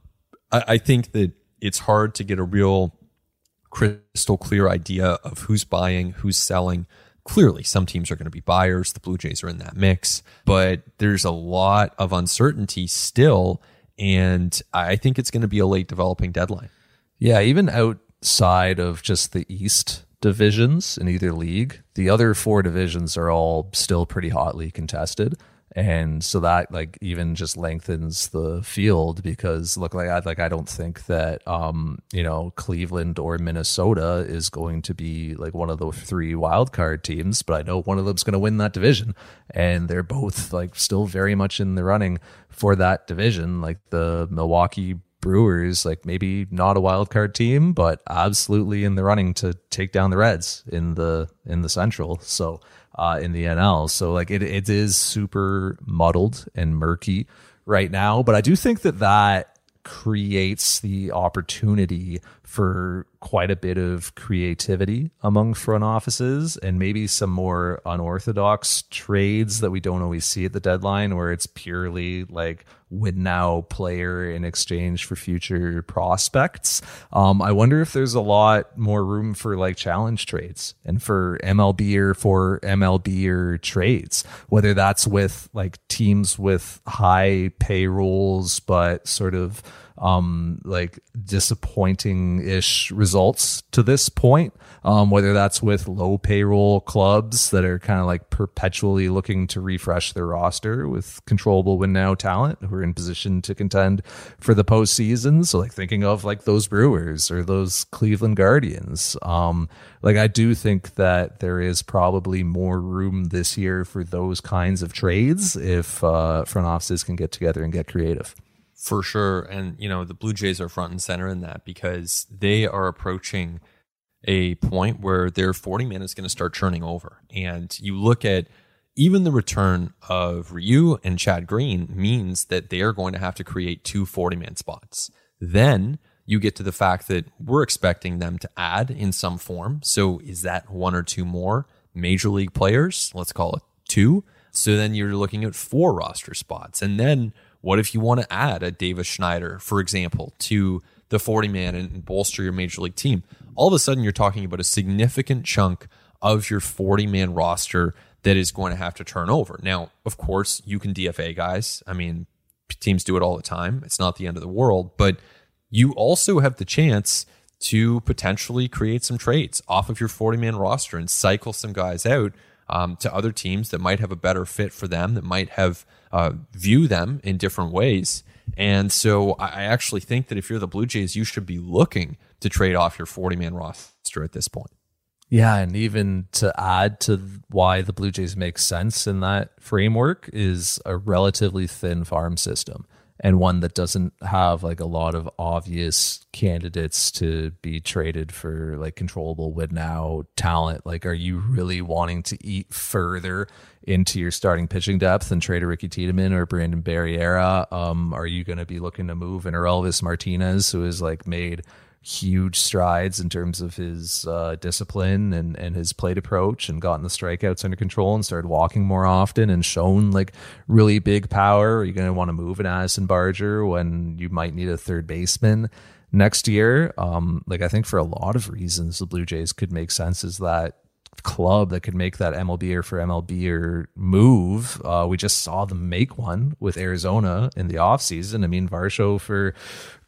I, I think that it's hard to get a real crystal clear idea of who's buying, who's selling. Clearly, some teams are going to be buyers. The Blue Jays are in that mix, but there's a lot of uncertainty still. And I think it's going to be a late developing deadline. Yeah, even outside of just the East divisions in either league, the other four divisions are all still pretty hotly contested. And so that like even just lengthens the field because look like I like I don't think that um you know Cleveland or Minnesota is going to be like one of the three wild card teams, but I know one of them's going to win that division, and they're both like still very much in the running for that division. Like the Milwaukee Brewers, like maybe not a wild card team, but absolutely in the running to take down the Reds in the in the Central. So uh, in the NL. So like it it is super muddled and murky right now. But I do think that that creates the opportunity for quite a bit of creativity among front offices and maybe some more unorthodox trades that we don't always see at the deadline where it's purely like win now player in exchange for future prospects. Um, I wonder if there's a lot more room for like challenge trades and for MLB or for MLB or trades, whether that's with like teams with high payrolls, but sort of um, like disappointing ish results to this point. Um, whether that's with low payroll clubs that are kind of like perpetually looking to refresh their roster with controllable win now talent who are in position to contend for the postseason. So like thinking of like those Brewers or those Cleveland Guardians. Um, like I do think that there is probably more room this year for those kinds of trades if uh, front offices can get together and get creative. For sure. And, you know, the Blue Jays are front and center in that because they are approaching a point where their 40 man is going to start churning over. And you look at even the return of Ryu and Chad Green means that they are going to have to create two 40 man spots. Then you get to the fact that we're expecting them to add in some form. So is that one or two more major league players? Let's call it two. So then you're looking at four roster spots. And then what if you want to add a Davis Schneider, for example, to the 40 man and bolster your major league team? All of a sudden, you're talking about a significant chunk of your 40 man roster that is going to have to turn over. Now, of course, you can DFA guys. I mean, teams do it all the time. It's not the end of the world, but you also have the chance to potentially create some trades off of your 40 man roster and cycle some guys out um, to other teams that might have a better fit for them, that might have uh, view them in different ways. And so I actually think that if you're the Blue Jays, you should be looking to trade off your 40 man roster at this point. Yeah, and even to add to why the Blue Jays make sense in that framework is a relatively thin farm system and one that doesn't have like a lot of obvious candidates to be traded for like controllable win now talent. Like, are you really wanting to eat further into your starting pitching depth and trade a Ricky Tiedemann or Brandon Barriera? Um, are you going to be looking to move an Orelvis Martinez, who is like made huge strides in terms of his uh, discipline and, and his plate approach and gotten the strikeouts under control and started walking more often and shown like really big power. Are you going to want to move an Addison Barger when you might need a third baseman next year? Um, like I think for a lot of reasons, the Blue Jays could make sense as that club that could make that MLBer for MLBer move. Uh, we just saw them make one with Arizona in the offseason. I mean, Varsho for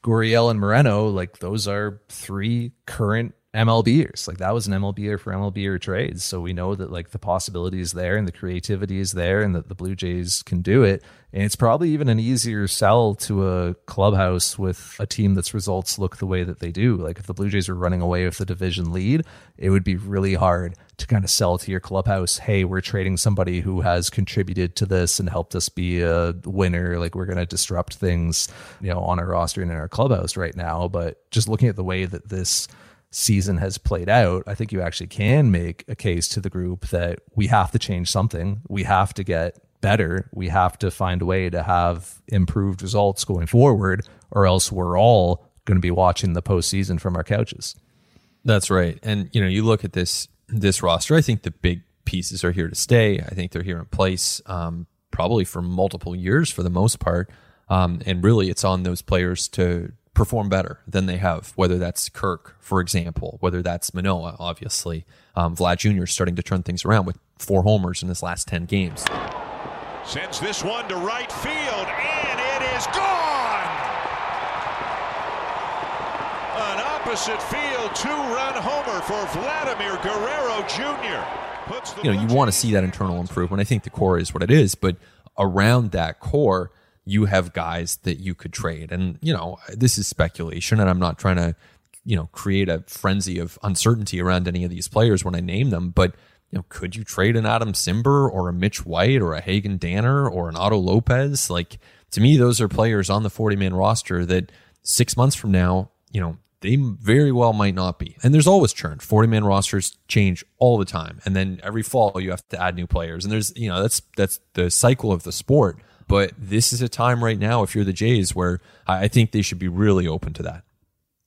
Gurriel and Moreno, like those are three current MLBers. Like that was an MLBer for MLBer trades. So we know that like the possibility is there and the creativity is there and that the Blue Jays can do it. And it's probably even an easier sell to a clubhouse with a team that's results look the way that they do. Like if the Blue Jays were running away with the division lead, it would be really hard to kind of sell to your clubhouse, hey, we're trading somebody who has contributed to this and helped us be a winner. Like we're going to disrupt things, you know, on our roster and in our clubhouse right now. But just looking at the way that this season has played out, I think you actually can make a case to the group that we have to change something. We have to get better. We have to find a way to have improved results going forward, or else we're all going to be watching the postseason from our couches. That's right. And you know, you look at this this roster. I think the big pieces are here to stay. I think they're here in place, um, probably for multiple years for the most part. Um, and really, it's on those players to perform better than they have, whether that's Kirk, for example, whether that's Manoah, obviously. Um, Vlad Jr. is starting to turn things around with four homers in his last 10 games. Sends this one to right field, and it is gone! An opposite field two-run homer for Vladimir Guerrero Jr. you know, you want to see that internal improvement. I think the core is what it is, but around that core – you have guys that you could trade. And, you know, this is speculation, and I'm not trying to, you know, create a frenzy of uncertainty around any of these players when I name them. But, you know, could you trade an Adam Cimber or a Mitch White or a Hagen Danner or an Otto Lopez? Like, to me, those are players on the 40 man roster that six months from now, you know, they very well might not be. And there's always churn. 40 man rosters change all the time. And then every fall you have to add new players. And there's, you know, that's that's the cycle of the sport. But this is a time right now, if you're the Jays, where I think they should be really open to that.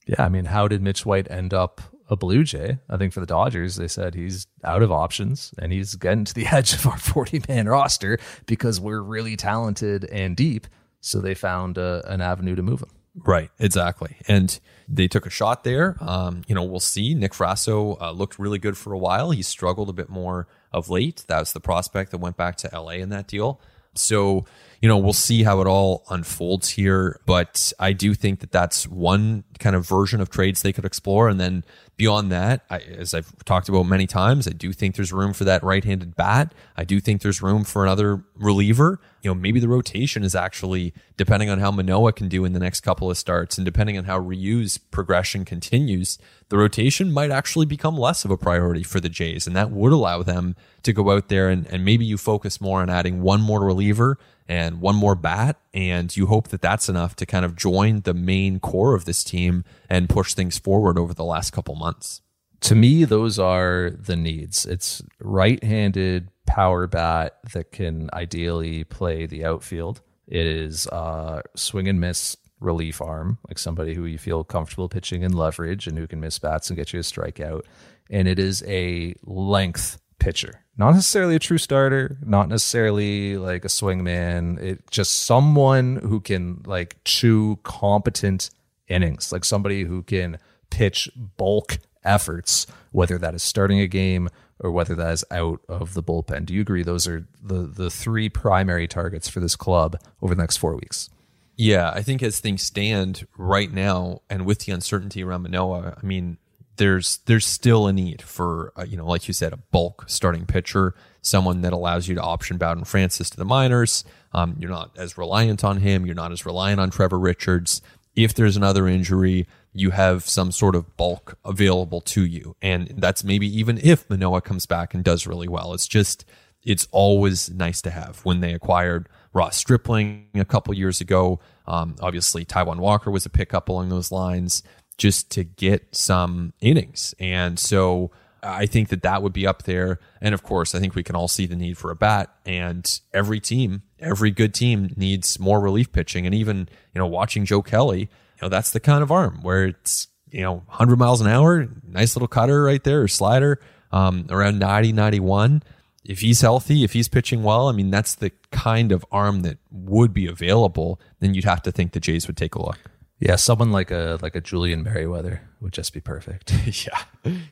Yeah, I mean, how did Mitch White end up a Blue Jay? I think for the Dodgers, they said he's out of options and he's getting to the [LAUGHS] edge of our 40 man roster because we're really talented and deep. So they found uh, an avenue to move him. Right, exactly. And they took a shot there. Um, you know, we'll see. Nick Frasso uh, looked really good for a while. He struggled a bit more of late. That was the prospect that went back to LA in that deal. So, you know, we'll see how it all unfolds here. But I do think that that's one kind of version of trades they could explore. And then beyond that, I, as I've talked about many times, I do think there's room for that right handed bat. I do think there's room for another reliever. You know, maybe the rotation is actually, depending on how Manoah can do in the next couple of starts and depending on how Ryu's progression continues, the rotation might actually become less of a priority for the Jays. And that would allow them to go out there and, and maybe you focus more on adding one more reliever and one more bat. And you hope that that's enough to kind of join the main core of this team and push things forward over the last couple months. To me, those are the needs. It's right handed power bat that can ideally play the outfield. It is uh, swing and miss relief arm, like somebody who you feel comfortable pitching in leverage and who can miss bats and get you a strikeout. And it is a length pitcher. Not necessarily a true starter, not necessarily like a swingman. It just someone who can like chew competent innings, like somebody who can pitch bulk efforts, whether that is starting a game or whether that is out of the bullpen. Do you agree those are the the three primary targets for this club over the next 4 weeks? Yeah, I think as things stand right now and with the uncertainty around Manoah, I mean, there's there's still a need for uh, you know like you said a bulk starting pitcher someone that allows you to option Bowden Francis to the minors. Um, you're not as reliant on him. You're not as reliant on Trevor Richards. If there's another injury you have some sort of bulk available to you. And that's maybe even if Manoah comes back and does really well. It's just it's always nice to have. When they acquired Ross Stripling a couple years ago um, obviously Taijuan Walker was a pickup along those lines just to get some innings. And so I think that that would be up there. And of course, I think we can all see the need for a bat. And every team, every good team needs more relief pitching. And even, you know, watching Joe Kelly, you know, that's the kind of arm where it's, you know, 100 miles an hour, nice little cutter right there or slider um, around 90, 91. If he's healthy, if he's pitching well, I mean, that's the kind of arm that would be available. Then you'd have to think the Jays would take a look. Yeah, someone like a like a Julian Merryweather would just be perfect. [LAUGHS] yeah,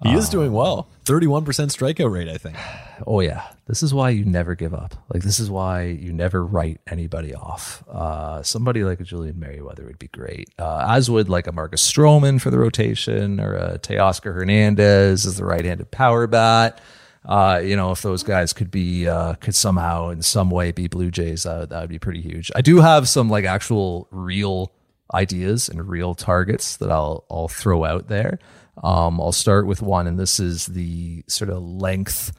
he is doing well. Thirty-one percent strikeout rate, I think. Oh yeah, this is why you never give up. Like this is why you never write anybody off. Uh, somebody like a Julian Merryweather would be great. Uh, as would like a Marcus Stroman for the rotation, or a Teoscar Hernandez as the right-handed power bat. Uh, you know, if those guys could be uh, could somehow in some way be Blue Jays, uh, that would be pretty huge. I do have some like actual real ideas and real targets that I'll I'll throw out there. Um, I'll start with one, and this is the sort of length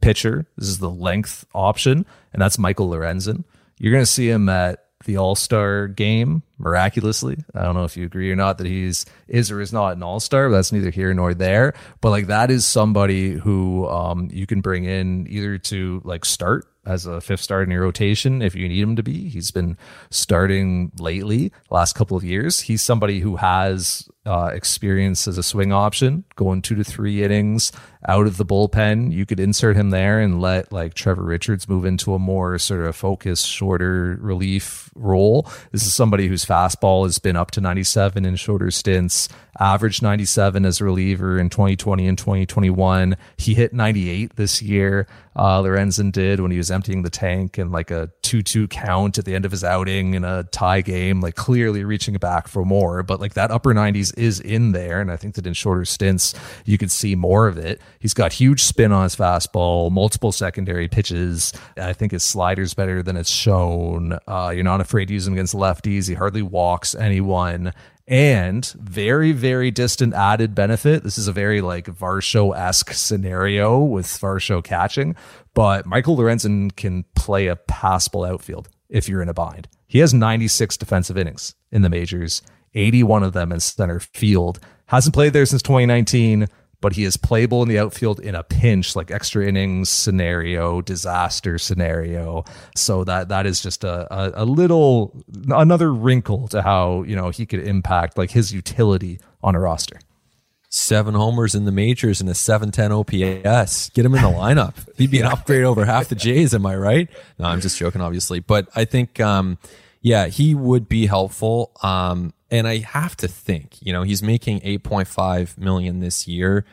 pitcher. This is the length option, and that's Michael Lorenzen. You're going to see him at the All Star game miraculously. I don't know if you agree or not that he's is or is not an All Star. That's neither here nor there. But like that is somebody who um, you can bring in either to like start as a fifth start in your rotation if you need him to be. He's been starting lately, last couple of years. He's somebody who has uh, experience as a swing option, going two to three innings out of the bullpen. You could insert him there and let like Trevor Richards move into a more sort of focused, shorter relief role. This is somebody whose fastball has been up to 97 in shorter stints, averaged 97 as a reliever in 2020 and 2021. He hit 98 this year. Uh, Lorenzen did when he was emptying the tank and like a 2 2 count at the end of his outing in a tie game, like clearly reaching back for more. But like that upper 90s is in there. And I think that in shorter stints, you could see more of it. He's got huge spin on his fastball, multiple secondary pitches. I think his slider's better than it's shown. Uh, you're not afraid to use him against lefties. He hardly walks anyone. And very, very distant added benefit. This is a very like Varsho esque scenario with Varsho catching, but Michael Lorenzen can play a passable outfield if you're in a bind. He has 96 defensive innings in the majors, 81 of them in center field Hasn't played there since 2019, but he is playable in the outfield in a pinch, like extra innings scenario, disaster scenario. So that that is just a, a, a little another wrinkle to how you know he could impact like his utility on a roster seven homers in the majors and a 710 OPS. Get him in the lineup. He'd be an upgrade over half the Jays. Am I right? No, I'm just joking, obviously. But I think, um, yeah, he would be helpful. Um, and I have to think, you know, he's making 8.5 million this year.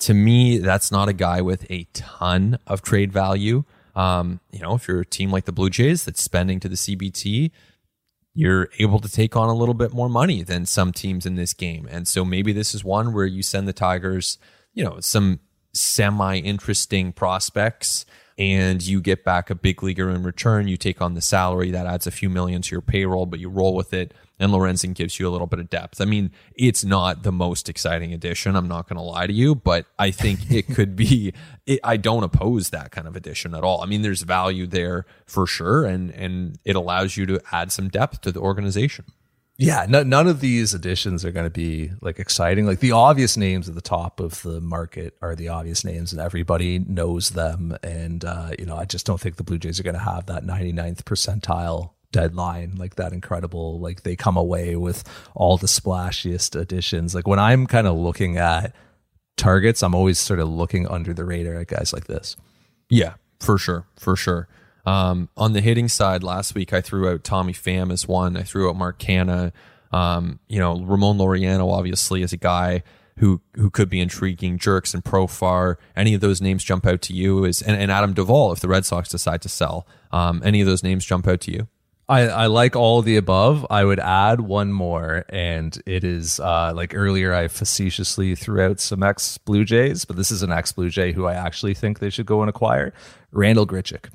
To me, that's not a guy with a ton of trade value. Um, you know, if you're a team like the Blue Jays that's spending to the CBT, you're able to take on a little bit more money than some teams in this game. And so maybe this is one where you send the Tigers, you know, some semi interesting prospects and you get back a big leaguer in return. You take on the salary that adds a few million to your payroll, but you roll with it and Lorenzen gives you a little bit of depth. I mean, it's not the most exciting addition. I'm not going to lie to you, but I think it [LAUGHS] could be. It, I don't oppose that kind of addition at all. I mean, there's value there for sure, and and it allows you to add some depth to the organization. Yeah, no, none of these additions are going to be like exciting. Like the obvious names at the top of the market are the obvious names, and everybody knows them. And uh, you know, I just don't think the Blue Jays are going to have that 99th percentile deadline like that incredible like they come away with all the splashiest additions like when i'm kind of looking at targets i'm always sort of looking under the radar at guys like this yeah for sure for sure um, on the hitting side last week i threw out tommy pham as one i threw out mark canha um, you know ramon laureano obviously is a guy who who could be intriguing Jurickson Profar any of those names jump out to you is and, and adam duvall if the red sox decide to sell um, any of those names jump out to you I, I like all the above. I would add one more, and it is uh, like earlier I facetiously threw out some ex Blue Jays, but this is an ex Blue Jay who I actually think they should go and acquire. Randall Grichuk.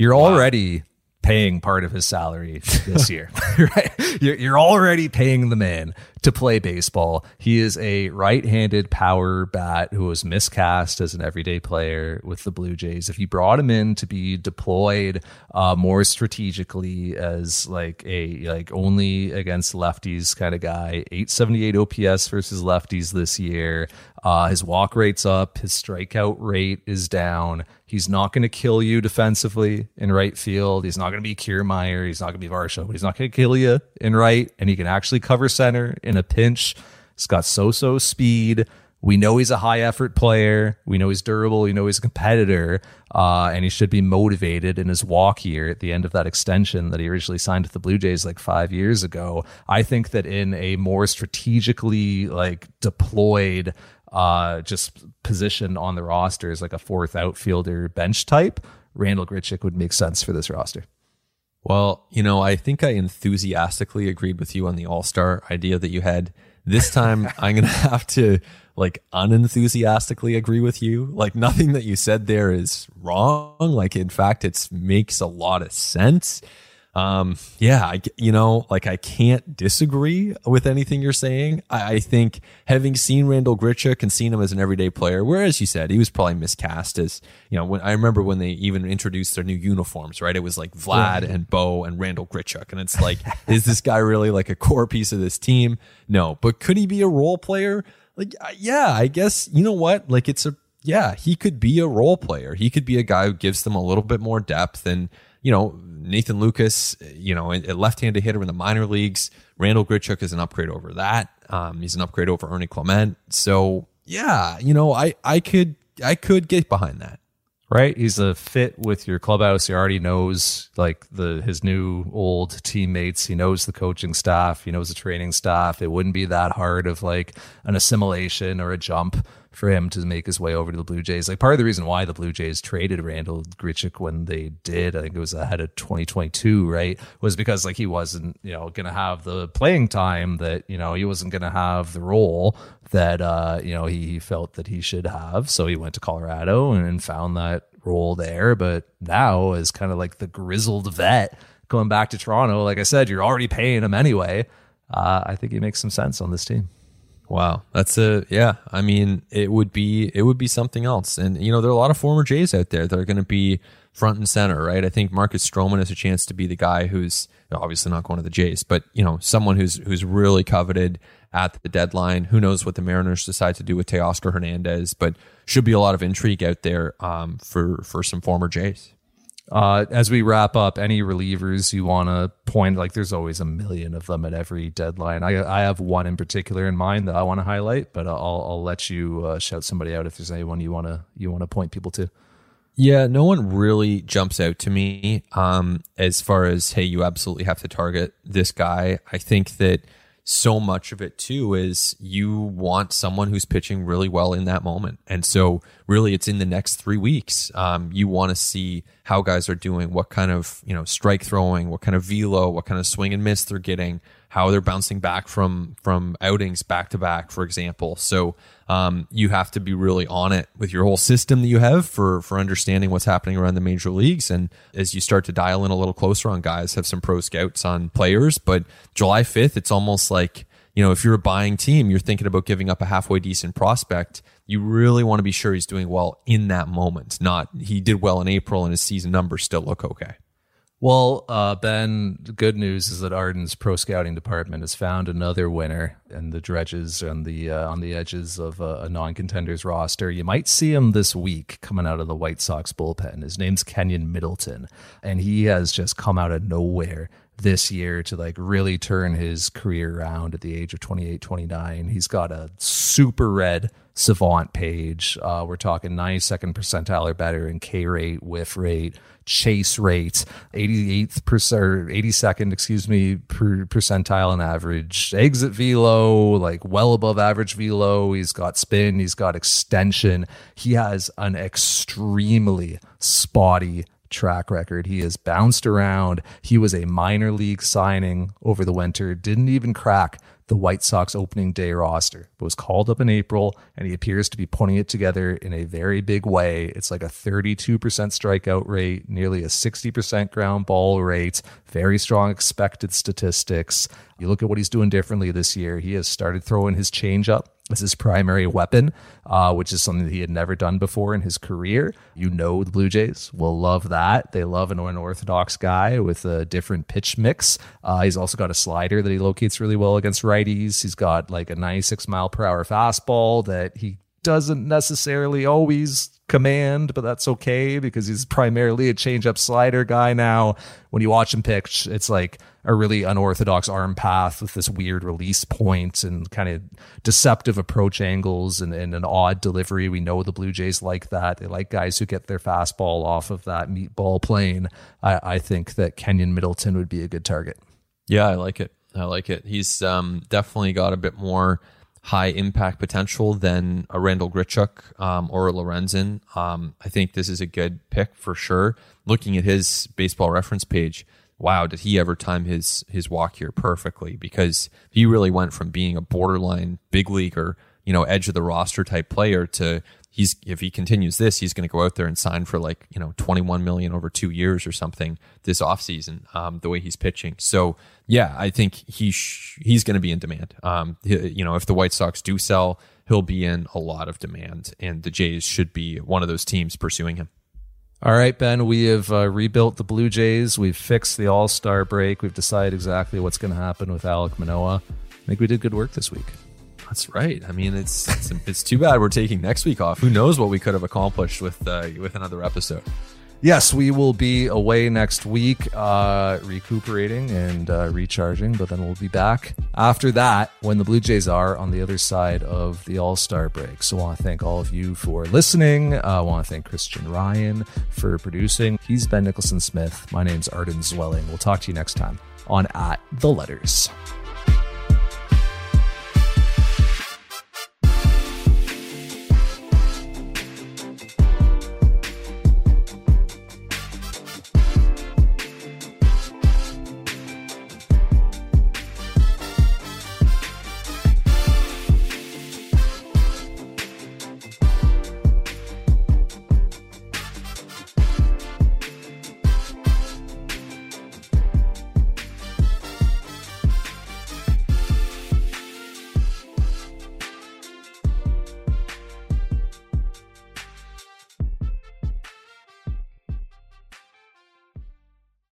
You're wow. already paying part of his salary this year, [LAUGHS] right? You're, you're already paying the man to play baseball. He is a right-handed power bat who was miscast as an everyday player with the Blue Jays. If you brought him in to be deployed uh, more strategically as like a like only against lefties kind of guy, 878 OPS versus lefties this year. Uh, his walk rate's up. His strikeout rate is down. He's not going to kill you defensively in right field. He's not going to be Kiermaier. He's not going to be Varsho, but he's not going to kill you in right. And he can actually cover center in a pinch. He's got so-so speed. We know he's a high effort player. We know he's durable. We know he's a competitor, uh, and he should be motivated in his walk year at the end of that extension that he originally signed with the Blue Jays like five years ago. I think that in a more strategically like deployed uh, just position on the roster as like a fourth outfielder bench type, Randall Grichuk would make sense for this roster. Well, you know, I think I enthusiastically agreed with you on the All Star idea that you had. This time, [LAUGHS] I'm going to have to like unenthusiastically agree with you. Like nothing that you said there is wrong. Like in fact, it makes a lot of sense um, yeah, I, you know, like I can't disagree with anything you're saying. I, I think having seen Randall Grichuk and seen him as an everyday player, whereas you said he was probably miscast as, you know, when I remember when they even introduced their new uniforms, right? It was like Vlad and Bo and Randall Grichuk. And it's like, [LAUGHS] is this guy really like a core piece of this team? No, but could he be a role player? Like, yeah, I guess, you know what? Like it's a, yeah, he could be a role player. He could be a guy who gives them a little bit more depth and, you know, Nathan Lukes, you know, a left-handed hitter in the minor leagues. Randall Grichuk is an upgrade over that. Um, he's an upgrade over Ernie Clement. So yeah, you know, I I could I could get behind that. Right, he's a fit with your clubhouse. He already knows like the his new old teammates. He knows the coaching staff. He knows the training staff. It wouldn't be that hard of like an assimilation or a jump for him to make his way over to the Blue Jays. Like part of the reason why the Blue Jays traded Randall Grichuk when they did, I think it was ahead of 2022, right? Was because like he wasn't, you know, going to have the playing time that, you know, he wasn't going to have the role that, uh, you know, he, he felt that he should have. So he went to Colorado and found that role there. But now as kind of like the grizzled vet going back to Toronto, like I said, you're already paying him anyway. Uh, I think he makes some sense on this team. Wow, that's a yeah. I mean, it would be it would be something else, and you know, there are a lot of former Jays out there that are going to be front and center, right? I think Marcus Stroman has a chance to be the guy who's obviously not going to the Jays, but you know, someone who's who's really coveted at the deadline. Who knows what the Mariners decide to do with Teoscar Hernandez, but should be a lot of intrigue out there um, for for some former Jays. Uh, as we wrap up, any relievers you want to point? Like, there's always a million of them at every deadline. I I have one in particular in mind that I want to highlight, but I'll I'll let you uh, shout somebody out if there's anyone you want to you want to point people to. Yeah, no one really jumps out to me um, as far as hey, you absolutely have to target this guy. I think that so much of it too is you want someone who's pitching really well in that moment. And so really it's in the next three weeks. Um, you want to see how guys are doing, what kind of, you know, strike throwing, what kind of velo, what kind of swing and miss they're getting, how they're bouncing back from, from outings back to back, for example. So, um, you have to be really on it with your whole system that you have for, for understanding what's happening around the major leagues. And as you start to dial in a little closer on guys, have some pro scouts on players, but July 5th, it's almost like, you know, if you're a buying team, you're thinking about giving up a halfway decent prospect. You really want to be sure he's doing well in that moment, not he did well in April and his season numbers still look okay. Well, uh, Ben, the good news is that Arden's pro scouting department has found another winner in the dredges on the uh, on the edges of a, a non-contenders roster. You might see him this week coming out of the White Sox bullpen. His name's Keynan Middleton, and he has just come out of nowhere this year to like really turn his career around at the age of 28 29 he's got a super red savant page. Uh, we're talking 92nd percentile or better in k rate whiff rate chase rate 88th percent 82nd excuse me per percentile in average. Exit velo like well above average velo. He's got spin he's got extension. He has an extremely spotty track record. He has bounced around. He was a minor league signing over the winter, didn't even crack the White Sox opening day roster, but was called up in April, and he appears to be putting it together in a very big way. It's like a 32% strikeout rate, nearly a 60% ground ball rate, very strong expected statistics. You look at what he's doing differently this year. He has started throwing his changeup as his primary weapon, uh, which is something that he had never done before in his career. You know, the Blue Jays will love that. They love an unorthodox guy with a different pitch mix. Uh, he's also got a slider that he locates really well against righties. He's got like a 96 mile per hour fastball that he doesn't necessarily always command, but that's okay because he's primarily a changeup slider guy now. When you watch him pitch, it's like a really unorthodox arm path with this weird release point and kind of deceptive approach angles and, and an odd delivery. We know the Blue Jays like that. They like guys who get their fastball off of that meatball plane. I, I think that Keynan Middleton would be a good target. Yeah, I like it. I like it. He's um, definitely got a bit more high impact potential than a Randall Grichuk um, or a Lorenzen. Um, I think this is a good pick for sure. Looking at his baseball reference page, wow, did he ever time his his walk here perfectly? Because he really went from being a borderline big leaguer, you know, edge of the roster type player to he's if he continues this, he's going to go out there and sign for like you know 21 million over two years or something this offseason, um, the way he's pitching. So yeah, I think he sh- he's going to be in demand. Um, he, you know, if the White Sox do sell, he'll be in a lot of demand, and the Jays should be one of those teams pursuing him. All right, Ben, we have uh, rebuilt the Blue Jays. We've fixed the All Star break. We've decided exactly what's going to happen with Alek Manoah. I think we did good work this week. That's right. I mean, it's it's, it's too bad we're taking next week off. Who knows what we could have accomplished with uh, with another episode. Yes, we will be away next week, uh, recuperating and uh, recharging, but then we'll be back after that when the Blue Jays are on the other side of the All Star break. So I want to thank all of you for listening. Uh, I want to thank Christian Ryan for producing. He's Ben Nicholson Smith. My name's Arden Zwelling. We'll talk to you next time on At the Letters.